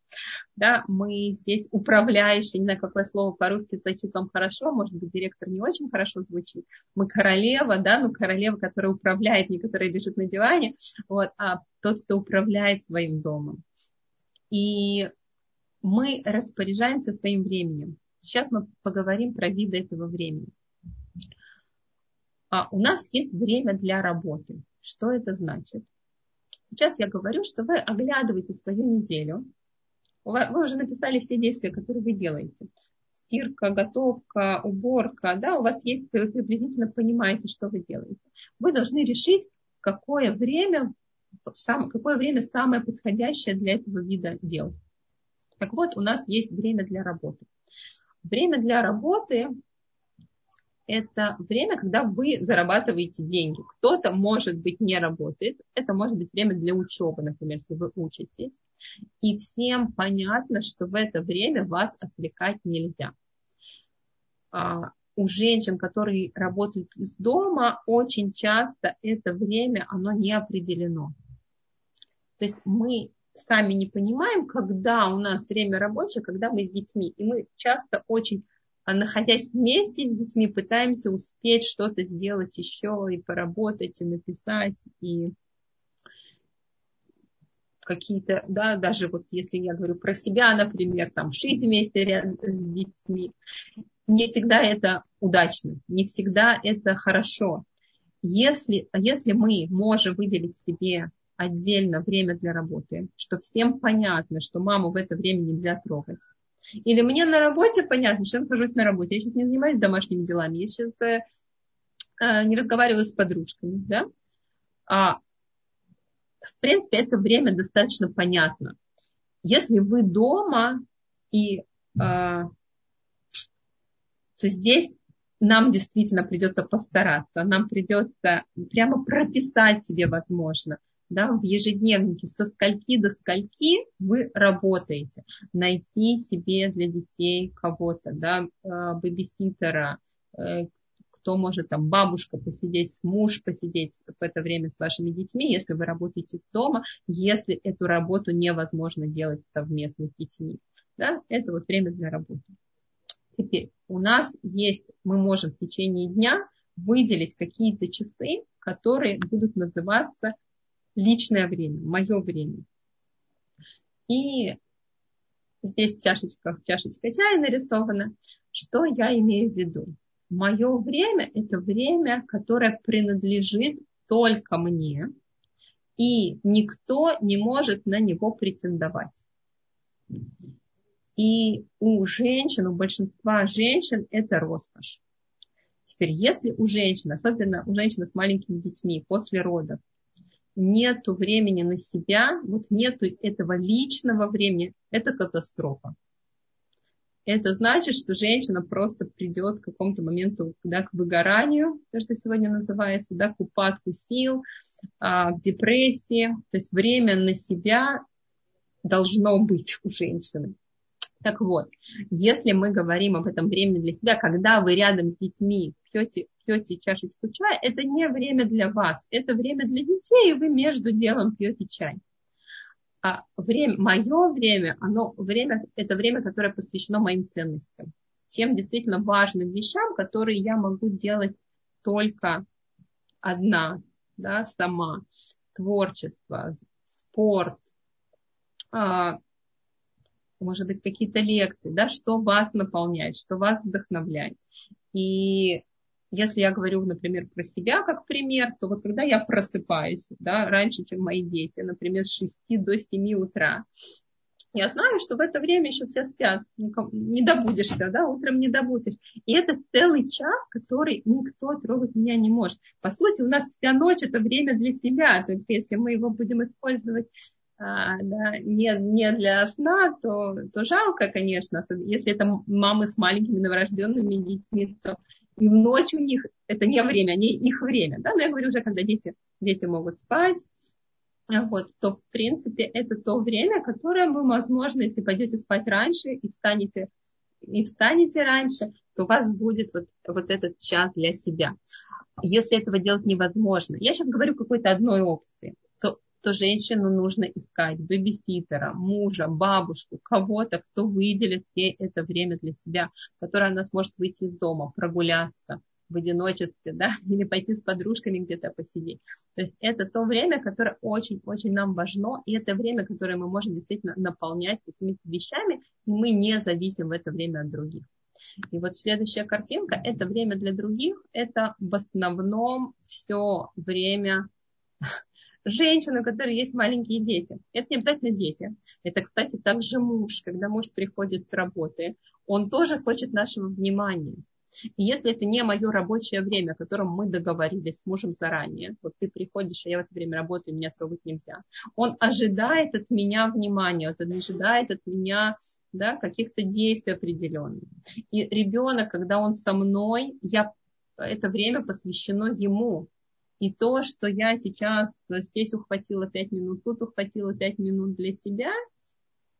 да, мы здесь управляющий, не знаю, какое слово по-русски звучит вам хорошо, может быть, директор не очень хорошо звучит, мы королева, да, ну, королева, которая управляет, не которая лежит на диване, вот, а тот, кто управляет своим домом. И мы распоряжаемся своим временем. Сейчас мы поговорим про виды этого времени. А у нас есть время для работы. Что это значит? Сейчас я говорю, что вы оглядываете свою неделю. Вы уже написали все действия, которые вы делаете. Стирка, готовка, уборка. Да, у вас есть, вы приблизительно понимаете, что вы делаете. Вы должны решить, какое время, какое время самое подходящее для этого вида дел. Так вот, у нас есть время для работы. Время для работы это время, когда вы зарабатываете деньги. Кто-то, может быть, не работает. Это может быть время для учебы, например, если вы учитесь. И всем понятно, что в это время вас отвлекать нельзя. А у женщин, которые работают из дома, очень часто это время, оно не определено. То есть мы сами не понимаем, когда у нас время рабочее, когда мы с детьми. И мы часто очень находясь вместе с детьми, пытаемся успеть что-то сделать еще и поработать, и написать, и какие-то, да, даже вот если я говорю про себя, например, там шить вместе рядом с детьми, не всегда это удачно, не всегда это хорошо. Если, если мы можем выделить себе отдельно время для работы, что всем понятно, что маму в это время нельзя трогать, или мне на работе понятно, что я нахожусь на работе, я сейчас не занимаюсь домашними делами, я сейчас э, э, не разговариваю с подружками, да? А, в принципе, это время достаточно понятно. Если вы дома, и э, то здесь нам действительно придется постараться, нам придется прямо прописать себе, возможно, да, в ежедневнике со скольки до скольки вы работаете. Найти себе для детей кого-то, да, э, бэбиситера, э, кто может там бабушка посидеть, муж посидеть в это время с вашими детьми, если вы работаете с дома, если эту работу невозможно делать совместно с детьми. Да, это вот время для работы. Теперь у нас есть, мы можем в течение дня выделить какие-то часы, которые будут называться личное время, мое время. И здесь чашечка, чашечка чая нарисована. Что я имею в виду? Мое время – это время, которое принадлежит только мне, и никто не может на него претендовать. И у женщин, у большинства женщин это роскошь. Теперь, если у женщин, особенно у женщин с маленькими детьми после родов, нету времени на себя, вот нету этого личного времени, это катастрофа. Это значит, что женщина просто придет к какому-то моменту да, к выгоранию, то, что сегодня называется, да, к упадку сил, а, к депрессии. То есть время на себя должно быть у женщины. Так вот, если мы говорим об этом времени для себя, когда вы рядом с детьми пьете, пьете чашечку чая, это не время для вас, это время для детей, и вы между делом пьете чай. А время, мое время, оно время, это время, которое посвящено моим ценностям, тем действительно важным вещам, которые я могу делать только одна, да, сама. Творчество, спорт, а, может быть, какие-то лекции, да, что вас наполняет, что вас вдохновляет. И если я говорю, например, про себя как пример, то вот когда я просыпаюсь, да, раньше, чем мои дети, например, с 6 до 7 утра, Я знаю, что в это время еще все спят, не добудешься, да, утром не добудешь. И это целый час, который никто трогать меня не может. По сути, у нас вся ночь это время для себя. То есть, если мы его будем использовать а, да, не, не для сна, то, то жалко, конечно. Если это мамы с маленькими новорожденными детьми, то и в ночь у них это не время, не их время. Да? Но я говорю уже, когда дети, дети могут спать, вот, то в принципе это то время, которое вы, возможно, если пойдете спать раньше и встанете, и встанете раньше, то у вас будет вот, вот этот час для себя. Если этого делать невозможно, я сейчас говорю какой-то одной опции, то, женщину нужно искать бэбиситера, мужа, бабушку, кого-то, кто выделит ей это время для себя, которое она сможет выйти из дома, прогуляться, в одиночестве, да, или пойти с подружками где-то посидеть. То есть это то время, которое очень-очень нам важно, и это время, которое мы можем действительно наполнять какими-то вещами, и мы не зависим в это время от других. И вот следующая картинка, это время для других, это в основном все время женщин, у которых есть маленькие дети. Это не обязательно дети. Это, кстати, также муж. Когда муж приходит с работы, он тоже хочет нашего внимания. И если это не мое рабочее время, о котором мы договорились с мужем заранее, вот ты приходишь, а я в это время работаю, меня трогать нельзя. Он ожидает от меня внимания, он ожидает от меня да, каких-то действий определенных. И ребенок, когда он со мной, я, это время посвящено ему. И то, что я сейчас здесь ухватила пять минут, тут ухватила пять минут для себя,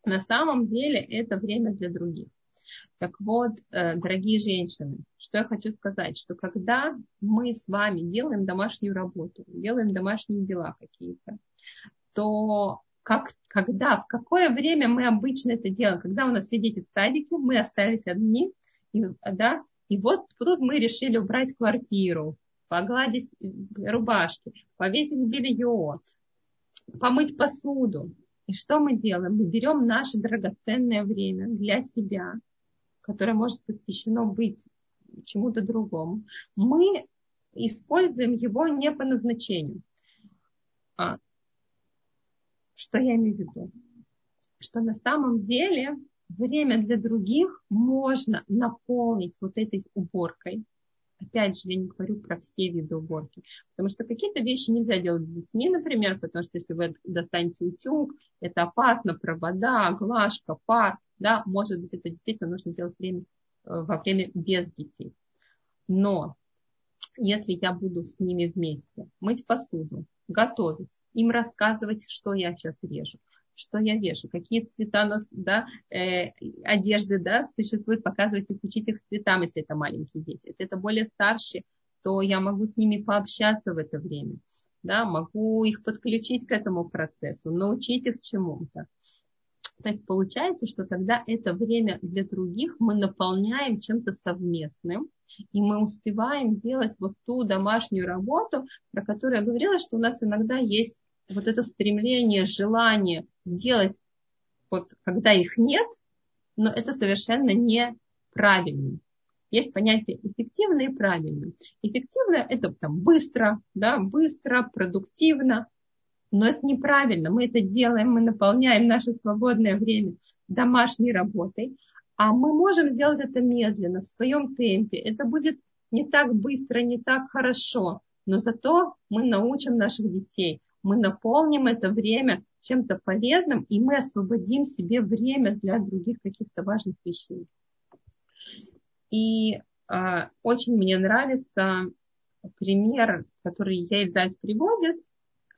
на самом деле это время для других. Так вот, э, дорогие женщины, что я хочу сказать, что когда мы с вами делаем домашнюю работу, делаем домашние дела какие-то, то как, когда, в какое время мы обычно это делаем? Когда у нас все дети в садике, мы остались одни, и, да, и вот тут мы решили убрать квартиру, погладить рубашки, повесить белье, помыть посуду. И что мы делаем? Мы берем наше драгоценное время для себя – которое может посвящено быть чему-то другому, мы используем его не по назначению. А, что я имею в виду? Что на самом деле время для других можно наполнить вот этой уборкой. Опять же, я не говорю про все виды уборки, потому что какие-то вещи нельзя делать с детьми, например, потому что если вы достанете утюг, это опасно, провода, глажка, пар, да, может быть, это действительно нужно делать время, э, во время без детей. Но если я буду с ними вместе мыть посуду, готовить, им рассказывать, что я сейчас режу, что я вешу, какие цвета да, э, одежды да, существуют, показывать их, учить их цветам, если это маленькие дети. Если это более старшие, то я могу с ними пообщаться в это время. Да, могу их подключить к этому процессу, научить их чему-то. То есть получается, что тогда это время для других мы наполняем чем-то совместным, и мы успеваем делать вот ту домашнюю работу, про которую я говорила, что у нас иногда есть вот это стремление, желание сделать, вот когда их нет, но это совершенно неправильно. Есть понятие эффективно и правильно. Эффективно – это там быстро, да, быстро, продуктивно, но это неправильно. Мы это делаем, мы наполняем наше свободное время домашней работой, а мы можем сделать это медленно, в своем темпе. Это будет не так быстро, не так хорошо, но зато мы научим наших детей, мы наполним это время чем-то полезным, и мы освободим себе время для других каких-то важных вещей. И э, очень мне нравится пример, который Яэль приводит –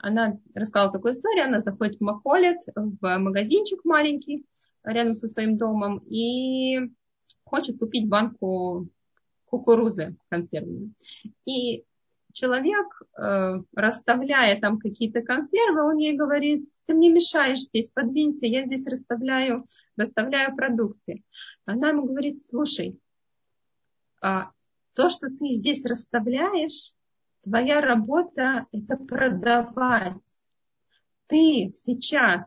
она рассказала такую историю, она заходит в Махолет, в магазинчик маленький рядом со своим домом и хочет купить банку кукурузы консервной. И человек, э, расставляя там какие-то консервы, он ей говорит, ты мне мешаешь здесь, подвинься, я здесь расставляю, расставляю продукты. Она ему говорит, слушай, а то, что ты здесь расставляешь, Твоя работа – это продавать. Ты сейчас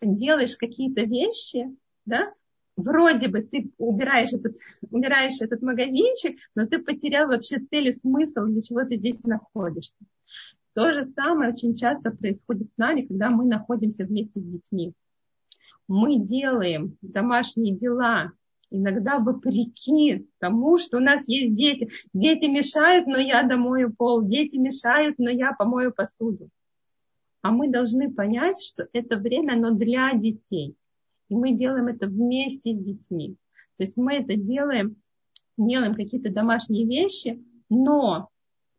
делаешь какие-то вещи, да, вроде бы ты убираешь этот, убираешь этот магазинчик, но ты потерял вообще цель и смысл, для чего ты здесь находишься. То же самое очень часто происходит с нами, когда мы находимся вместе с детьми. мы делаем домашние дела иногда вопреки тому, что у нас есть дети. Дети мешают, но я домою пол. Дети мешают, но я помою посуду. А мы должны понять, что это время, оно для детей. И мы делаем это вместе с детьми. То есть мы это делаем, делаем какие-то домашние вещи, но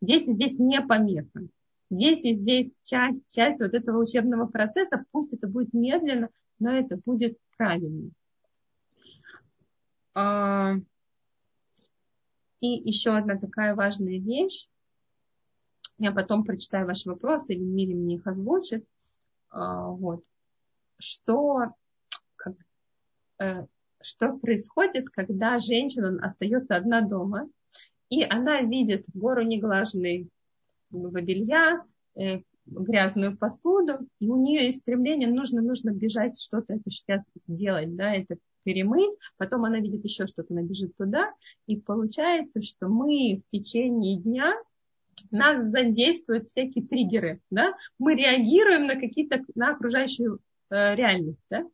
дети здесь не помеха. Дети здесь часть, часть вот этого учебного процесса, пусть это будет медленно, но это будет правильно. А, и еще одна такая важная вещь. Я потом прочитаю ваши вопросы, или Мири мне их озвучит. А, вот. Что, что происходит, когда женщина остается одна дома, и она видит гору неглаженной белья, э, грязную посуду, и у нее есть стремление, нужно, нужно бежать что-то это сейчас сделать, да, это перемыть, потом она видит еще что-то, она бежит туда, и получается, что мы в течение дня нас задействуют всякие триггеры, да, мы реагируем на какие-то, на окружающую э, реальность, да,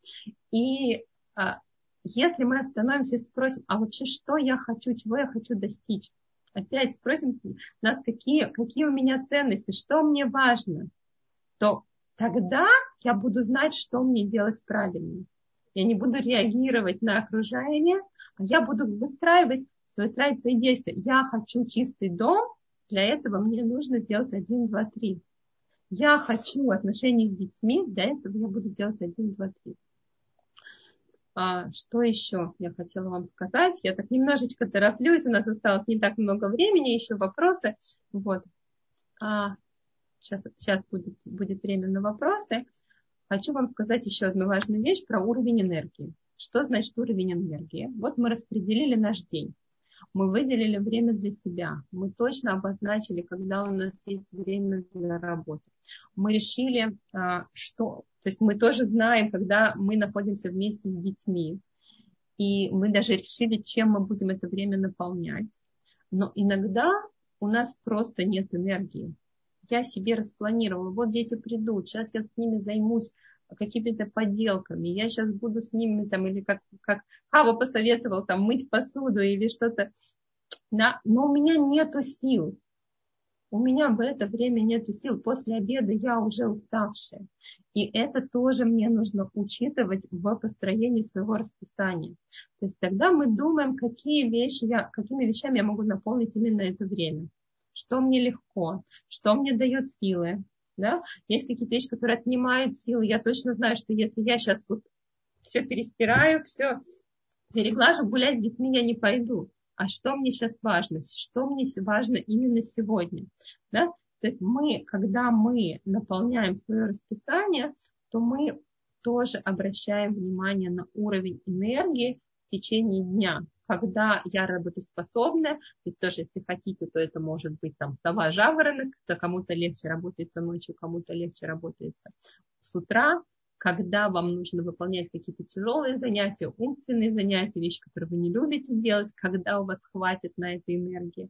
и э, если мы остановимся и спросим, а вообще что я хочу, чего я хочу достичь, опять спросим нас, какие, какие у меня ценности, что мне важно, то тогда я буду знать, что мне делать правильно. Я не буду реагировать на окружение, а я буду выстраивать, выстраивать свои действия. Я хочу чистый дом, для этого мне нужно сделать один, два, три. Я хочу отношения с детьми, для этого я буду делать один, два, три. А, что еще я хотела вам сказать? Я так немножечко тороплюсь, у нас осталось не так много времени, еще вопросы. Вот. А, сейчас, сейчас будет, будет время на вопросы. Хочу вам сказать еще одну важную вещь про уровень энергии. Что значит уровень энергии? Вот мы распределили наш день. Мы выделили время для себя. Мы точно обозначили, когда у нас есть время для работы. Мы решили, а, что то есть мы тоже знаем, когда мы находимся вместе с детьми, и мы даже решили, чем мы будем это время наполнять. Но иногда у нас просто нет энергии. Я себе распланировала, вот дети придут, сейчас я с ними займусь какими-то поделками, я сейчас буду с ними там, или как, как Хава посоветовал, там, мыть посуду или что-то. Да, но у меня нету сил у меня в это время нет сил, после обеда я уже уставшая. И это тоже мне нужно учитывать в построении своего расписания. То есть тогда мы думаем, какие вещи я, какими вещами я могу наполнить именно это время. Что мне легко, что мне дает силы. Да? Есть какие-то вещи, которые отнимают силы. Я точно знаю, что если я сейчас вот все перестираю, все переглажу, гулять с детьми я не пойду а что мне сейчас важно, что мне важно именно сегодня. Да? То есть мы, когда мы наполняем свое расписание, то мы тоже обращаем внимание на уровень энергии в течение дня. Когда я работоспособна, то есть тоже, если хотите, то это может быть там сова, жаворонок, то кому-то легче работается ночью, кому-то легче работается с утра, когда вам нужно выполнять какие-то тяжелые занятия, умственные занятия, вещи, которые вы не любите делать, когда у вас хватит на это энергии.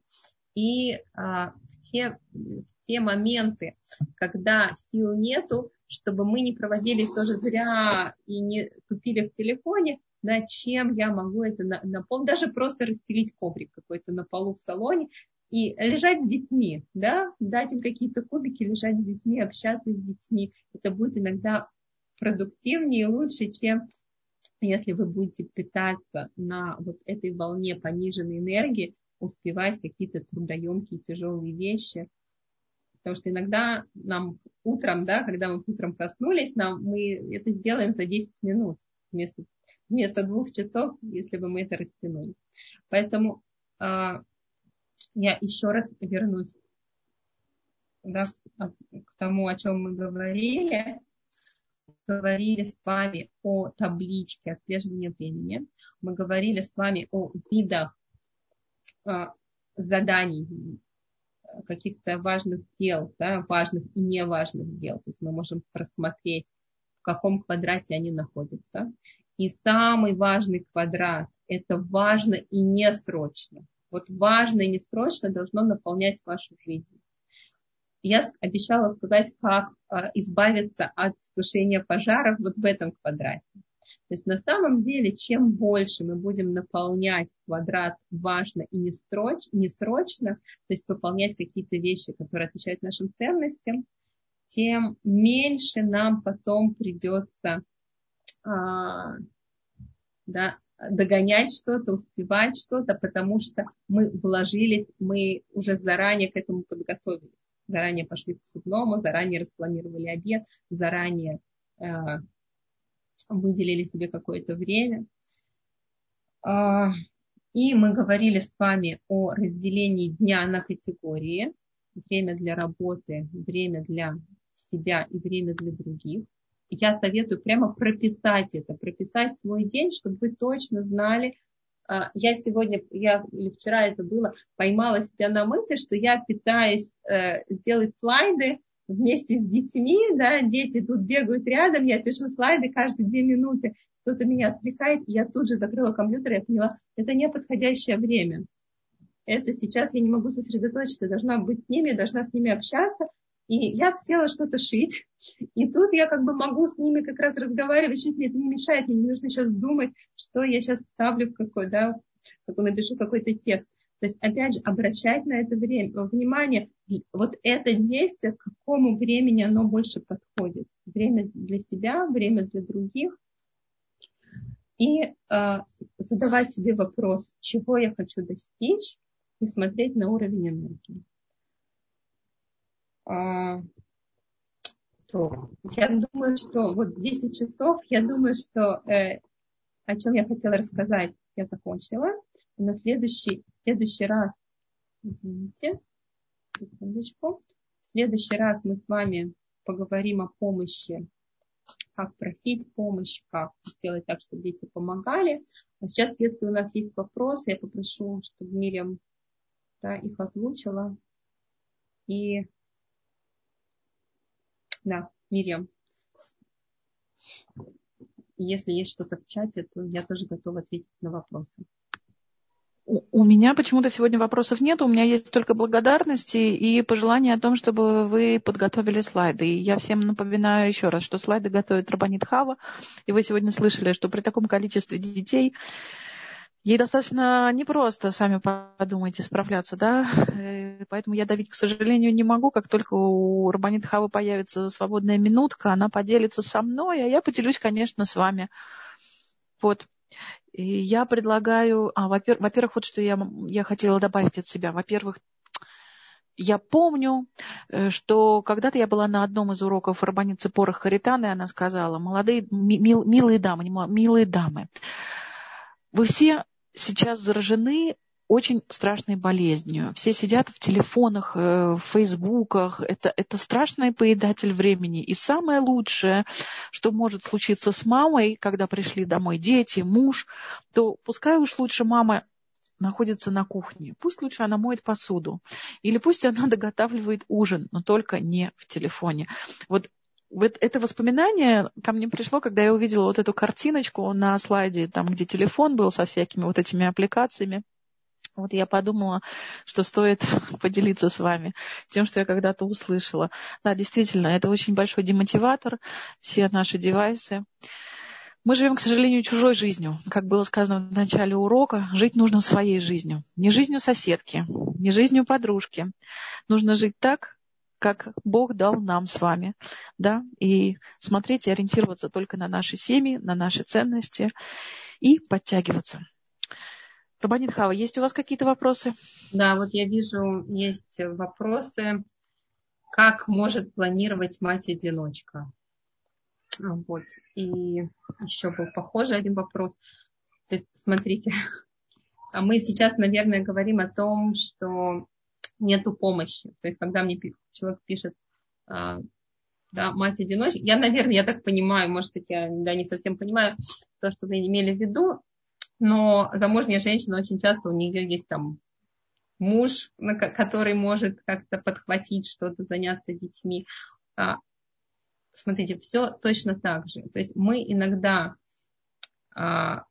И а, в, те, в те моменты, когда сил нету, чтобы мы не проводили тоже зря и не тупили в телефоне, да, чем я могу это на, на пол, даже просто расстелить коврик какой-то на полу в салоне и лежать с детьми, да, дать им какие-то кубики, лежать с детьми, общаться с детьми. Это будет иногда продуктивнее и лучше, чем если вы будете питаться на вот этой волне пониженной энергии, успевать какие-то трудоемкие, тяжелые вещи. Потому что иногда нам утром, да, когда мы утром проснулись, нам, мы это сделаем за 10 минут вместо, вместо двух часов, если бы мы это растянули. Поэтому э, я еще раз вернусь да, к тому, о чем мы говорили говорили с вами о табличке отслеживания времени. Мы говорили с вами о видах э, заданий, каких-то важных дел, да, важных и неважных дел. То есть мы можем просмотреть, в каком квадрате они находятся. И самый важный квадрат – это важно и несрочно. Вот важно и несрочно должно наполнять вашу жизнь. Я обещала сказать, как а, избавиться от тушения пожаров вот в этом квадрате. То есть на самом деле, чем больше мы будем наполнять квадрат важно и несрочно, то есть выполнять какие-то вещи, которые отвечают нашим ценностям, тем меньше нам потом придется да, догонять что-то, успевать что-то, потому что мы вложились, мы уже заранее к этому подготовились. Заранее пошли к судному, заранее распланировали обед, заранее э, выделили себе какое-то время. Э, и мы говорили с вами о разделении дня на категории. Время для работы, время для себя и время для других я советую прямо прописать это, прописать свой день, чтобы вы точно знали. А, я сегодня, я, или вчера это было, поймала себя на мысли, что я пытаюсь э, сделать слайды вместе с детьми, да, дети тут бегают рядом, я пишу слайды каждые две минуты, кто-то меня отвлекает, я тут же закрыла компьютер, и я поняла, это не подходящее время. Это сейчас я не могу сосредоточиться, должна быть с ними, должна с ними общаться, и я села что-то шить, и тут я как бы могу с ними как раз разговаривать, чуть мне это не мешает, мне не нужно сейчас думать, что я сейчас ставлю в какой, да, как напишу какой-то текст. То есть, опять же, обращать на это время, внимание, вот это действие, к какому времени оно больше подходит. Время для себя, время для других. И э, задавать себе вопрос, чего я хочу достичь, и смотреть на уровень энергии. А, то я думаю, что вот 10 часов, я думаю, что э, о чем я хотела рассказать, я закончила. На следующий, следующий раз, извините, секундочку, в следующий раз мы с вами поговорим о помощи, как просить помощь, как сделать так, чтобы дети помогали. А сейчас, если у нас есть вопросы, я попрошу, чтобы Мирьям да, их озвучила. И да, Мирьям. Если есть что-то в чате, то я тоже готова ответить на вопросы. У меня почему-то сегодня вопросов нет, у меня есть только благодарности и пожелания о том, чтобы вы подготовили слайды. И я всем напоминаю еще раз, что слайды готовит Рабанит Хава, и вы сегодня слышали, что при таком количестве детей Ей достаточно непросто, сами подумайте, справляться, да. Э, поэтому я давить, к сожалению, не могу. Как только у Рабанит Хавы появится свободная минутка, она поделится со мной, а я поделюсь, конечно, с вами. Вот. И я предлагаю, а, во-первых, вот что я, я хотела добавить от себя. Во-первых, я помню, э, что когда-то я была на одном из уроков Рабаницы Порох Хаританы, она сказала, молодые, мил, милые дамы, милые дамы, вы все сейчас заражены очень страшной болезнью. Все сидят в телефонах, э, в фейсбуках. Это, это страшный поедатель времени. И самое лучшее, что может случиться с мамой, когда пришли домой дети, муж, то пускай уж лучше мама находится на кухне. Пусть лучше она моет посуду. Или пусть она доготавливает ужин, но только не в телефоне. Вот вот это воспоминание ко мне пришло, когда я увидела вот эту картиночку на слайде, там, где телефон был со всякими вот этими аппликациями. Вот я подумала, что стоит поделиться с вами тем, что я когда-то услышала. Да, действительно, это очень большой демотиватор, все наши девайсы. Мы живем, к сожалению, чужой жизнью. Как было сказано в начале урока, жить нужно своей жизнью. Не жизнью соседки, не жизнью подружки. Нужно жить так, как Бог дал нам с вами, да, и смотреть и ориентироваться только на наши семьи, на наши ценности и подтягиваться. Рабанит Хава, есть у вас какие-то вопросы? Да, вот я вижу, есть вопросы. Как может планировать мать-одиночка? Вот. И еще был похожий один вопрос. То есть, смотрите, а мы сейчас, наверное, говорим о том, что нету помощи. То есть, когда мне человек пишет, а, да, мать-одиночка, я, наверное, я так понимаю, может быть, я да, не совсем понимаю то, что вы имели в виду, но замужняя женщина очень часто у нее есть там муж, который может как-то подхватить что-то, заняться детьми. А, смотрите, все точно так же. То есть мы иногда а,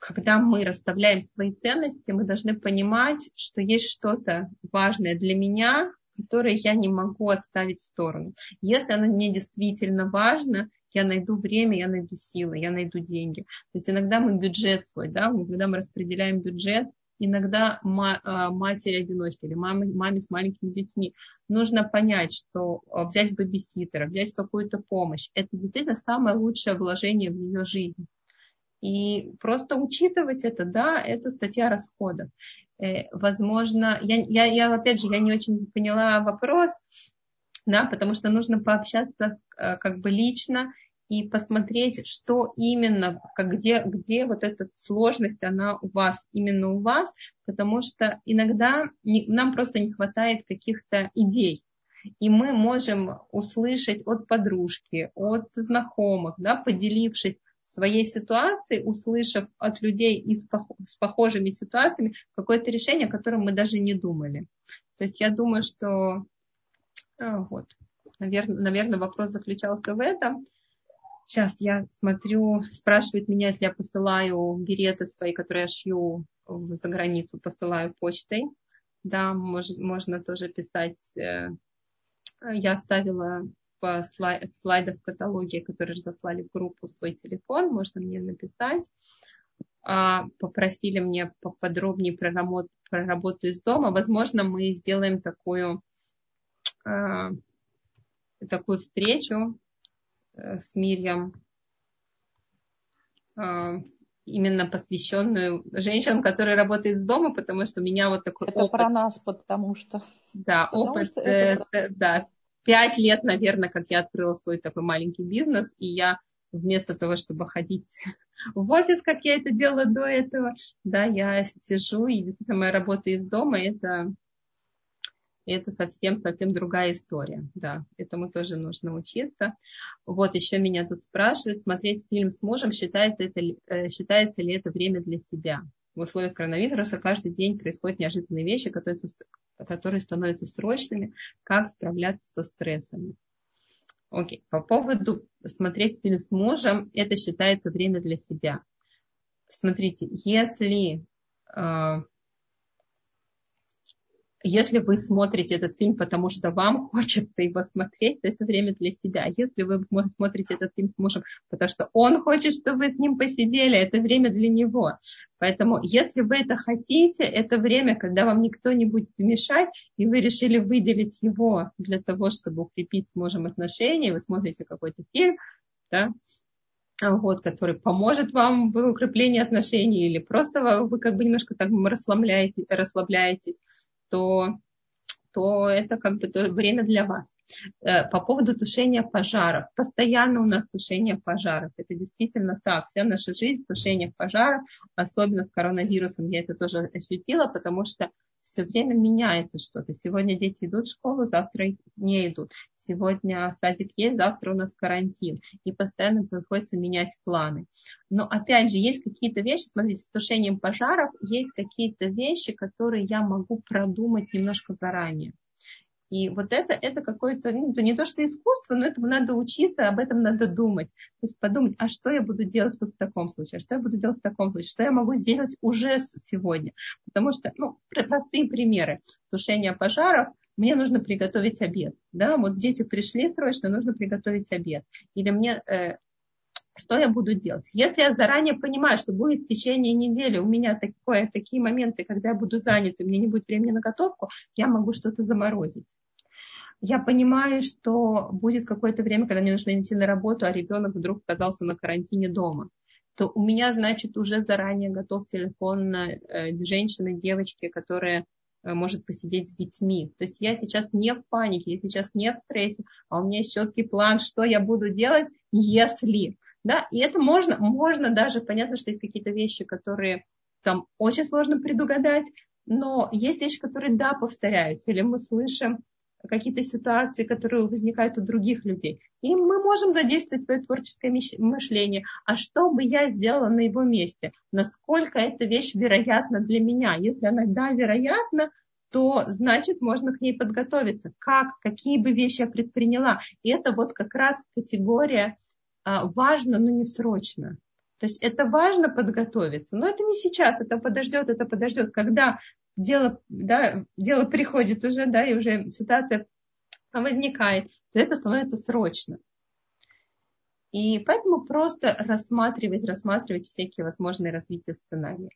когда мы расставляем свои ценности, мы должны понимать, что есть что-то важное для меня, которое я не могу отставить в сторону. Если оно мне действительно важно, я найду время, я найду силы, я найду деньги. То есть иногда мы бюджет свой, да, когда мы распределяем бюджет, иногда а, матери-одиночки или маме, маме с маленькими детьми нужно понять, что а, взять бэбиситера, взять какую-то помощь, это действительно самое лучшее вложение в ее жизнь. И просто учитывать это, да, это статья расходов. Э, возможно, я, я, я, опять же, я не очень поняла вопрос, да, потому что нужно пообщаться э, как бы лично и посмотреть, что именно, как, где, где вот эта сложность, она у вас, именно у вас, потому что иногда не, нам просто не хватает каких-то идей. И мы можем услышать от подружки, от знакомых, да, поделившись своей ситуации, услышав от людей из, с похожими ситуациями какое-то решение, о котором мы даже не думали. То есть я думаю, что а, вот, наверное, наверное, вопрос заключался в этом. Сейчас я смотрю, спрашивает меня, если я посылаю береты свои, которые я шью за границу, посылаю почтой. Да, может, можно тоже писать. Э, я оставила в слайдах в каталоге, которые разослали в группу, свой телефон, можно мне написать. А, попросили мне поподробнее про работу, про работу из дома. Возможно, мы сделаем такую, а, такую встречу э, с Мирьям, а, именно посвященную женщинам, которые работают из дома, потому что у меня вот такой это опыт. про нас, потому что. Да, потому опыт, что это... э, да, пять лет, наверное, как я открыла свой такой маленький бизнес, и я вместо того, чтобы ходить в офис, как я это делала до этого, да, я сижу, и действительно моя работа из дома, это, это совсем, совсем другая история, да, этому тоже нужно учиться. Вот еще меня тут спрашивают, смотреть фильм с мужем, считается, это, э, считается ли это время для себя? В условиях коронавируса каждый день происходят неожиданные вещи, которые, которые становятся срочными, как справляться со стрессами. Окей, по поводу смотреть фильм с мужем, это считается время для себя. Смотрите, если э, если вы смотрите этот фильм, потому что вам хочется его смотреть, это время для себя. Если вы смотрите этот фильм с мужем, потому что он хочет, чтобы вы с ним посидели, это время для него. Поэтому, если вы это хотите, это время, когда вам никто не будет мешать, и вы решили выделить его для того, чтобы укрепить с мужем отношения, вы смотрите какой-то фильм, да, вот, который поможет вам в укреплении отношений, или просто вы как бы немножко так расслабляетесь, расслабляетесь то, то это как бы время для вас. Э, по поводу тушения пожаров. Постоянно у нас тушение пожаров. Это действительно так. Вся наша жизнь тушение пожаров, особенно с коронавирусом я это тоже ощутила, потому что все время меняется что-то. Сегодня дети идут в школу, завтра не идут. Сегодня садик есть, завтра у нас карантин. И постоянно приходится менять планы. Но опять же, есть какие-то вещи, смотрите, с тушением пожаров есть какие-то вещи, которые я могу продумать немножко заранее. И вот это, это какое-то, ну, не то что искусство, но этому надо учиться, об этом надо думать. То есть подумать, а что я буду делать вот в таком случае, а что я буду делать в таком случае, что я могу сделать уже сегодня. Потому что, ну, простые примеры. Тушение пожаров, мне нужно приготовить обед. Да, вот дети пришли срочно, нужно приготовить обед. Или мне э, что я буду делать? Если я заранее понимаю, что будет в течение недели у меня такое, такие моменты, когда я буду занят, и мне не будет времени на готовку, я могу что-то заморозить я понимаю, что будет какое-то время, когда мне нужно идти на работу, а ребенок вдруг оказался на карантине дома, то у меня, значит, уже заранее готов телефон на э, женщины, девочки, которая э, может посидеть с детьми. То есть я сейчас не в панике, я сейчас не в стрессе, а у меня есть четкий план, что я буду делать, если. Да, и это можно, можно даже, понятно, что есть какие-то вещи, которые там очень сложно предугадать, но есть вещи, которые, да, повторяются, или мы слышим какие-то ситуации, которые возникают у других людей. И мы можем задействовать свое творческое мышление. А что бы я сделала на его месте? Насколько эта вещь вероятна для меня? Если она, да, вероятна, то значит можно к ней подготовиться. Как, какие бы вещи я предприняла. И это вот как раз категория важно, но не срочно. То есть это важно подготовиться, но это не сейчас, это подождет, это подождет, когда дело, да, дело приходит уже, да, и уже ситуация возникает, то это становится срочно. И поэтому просто рассматривать, рассматривать всякие возможные развития сценария.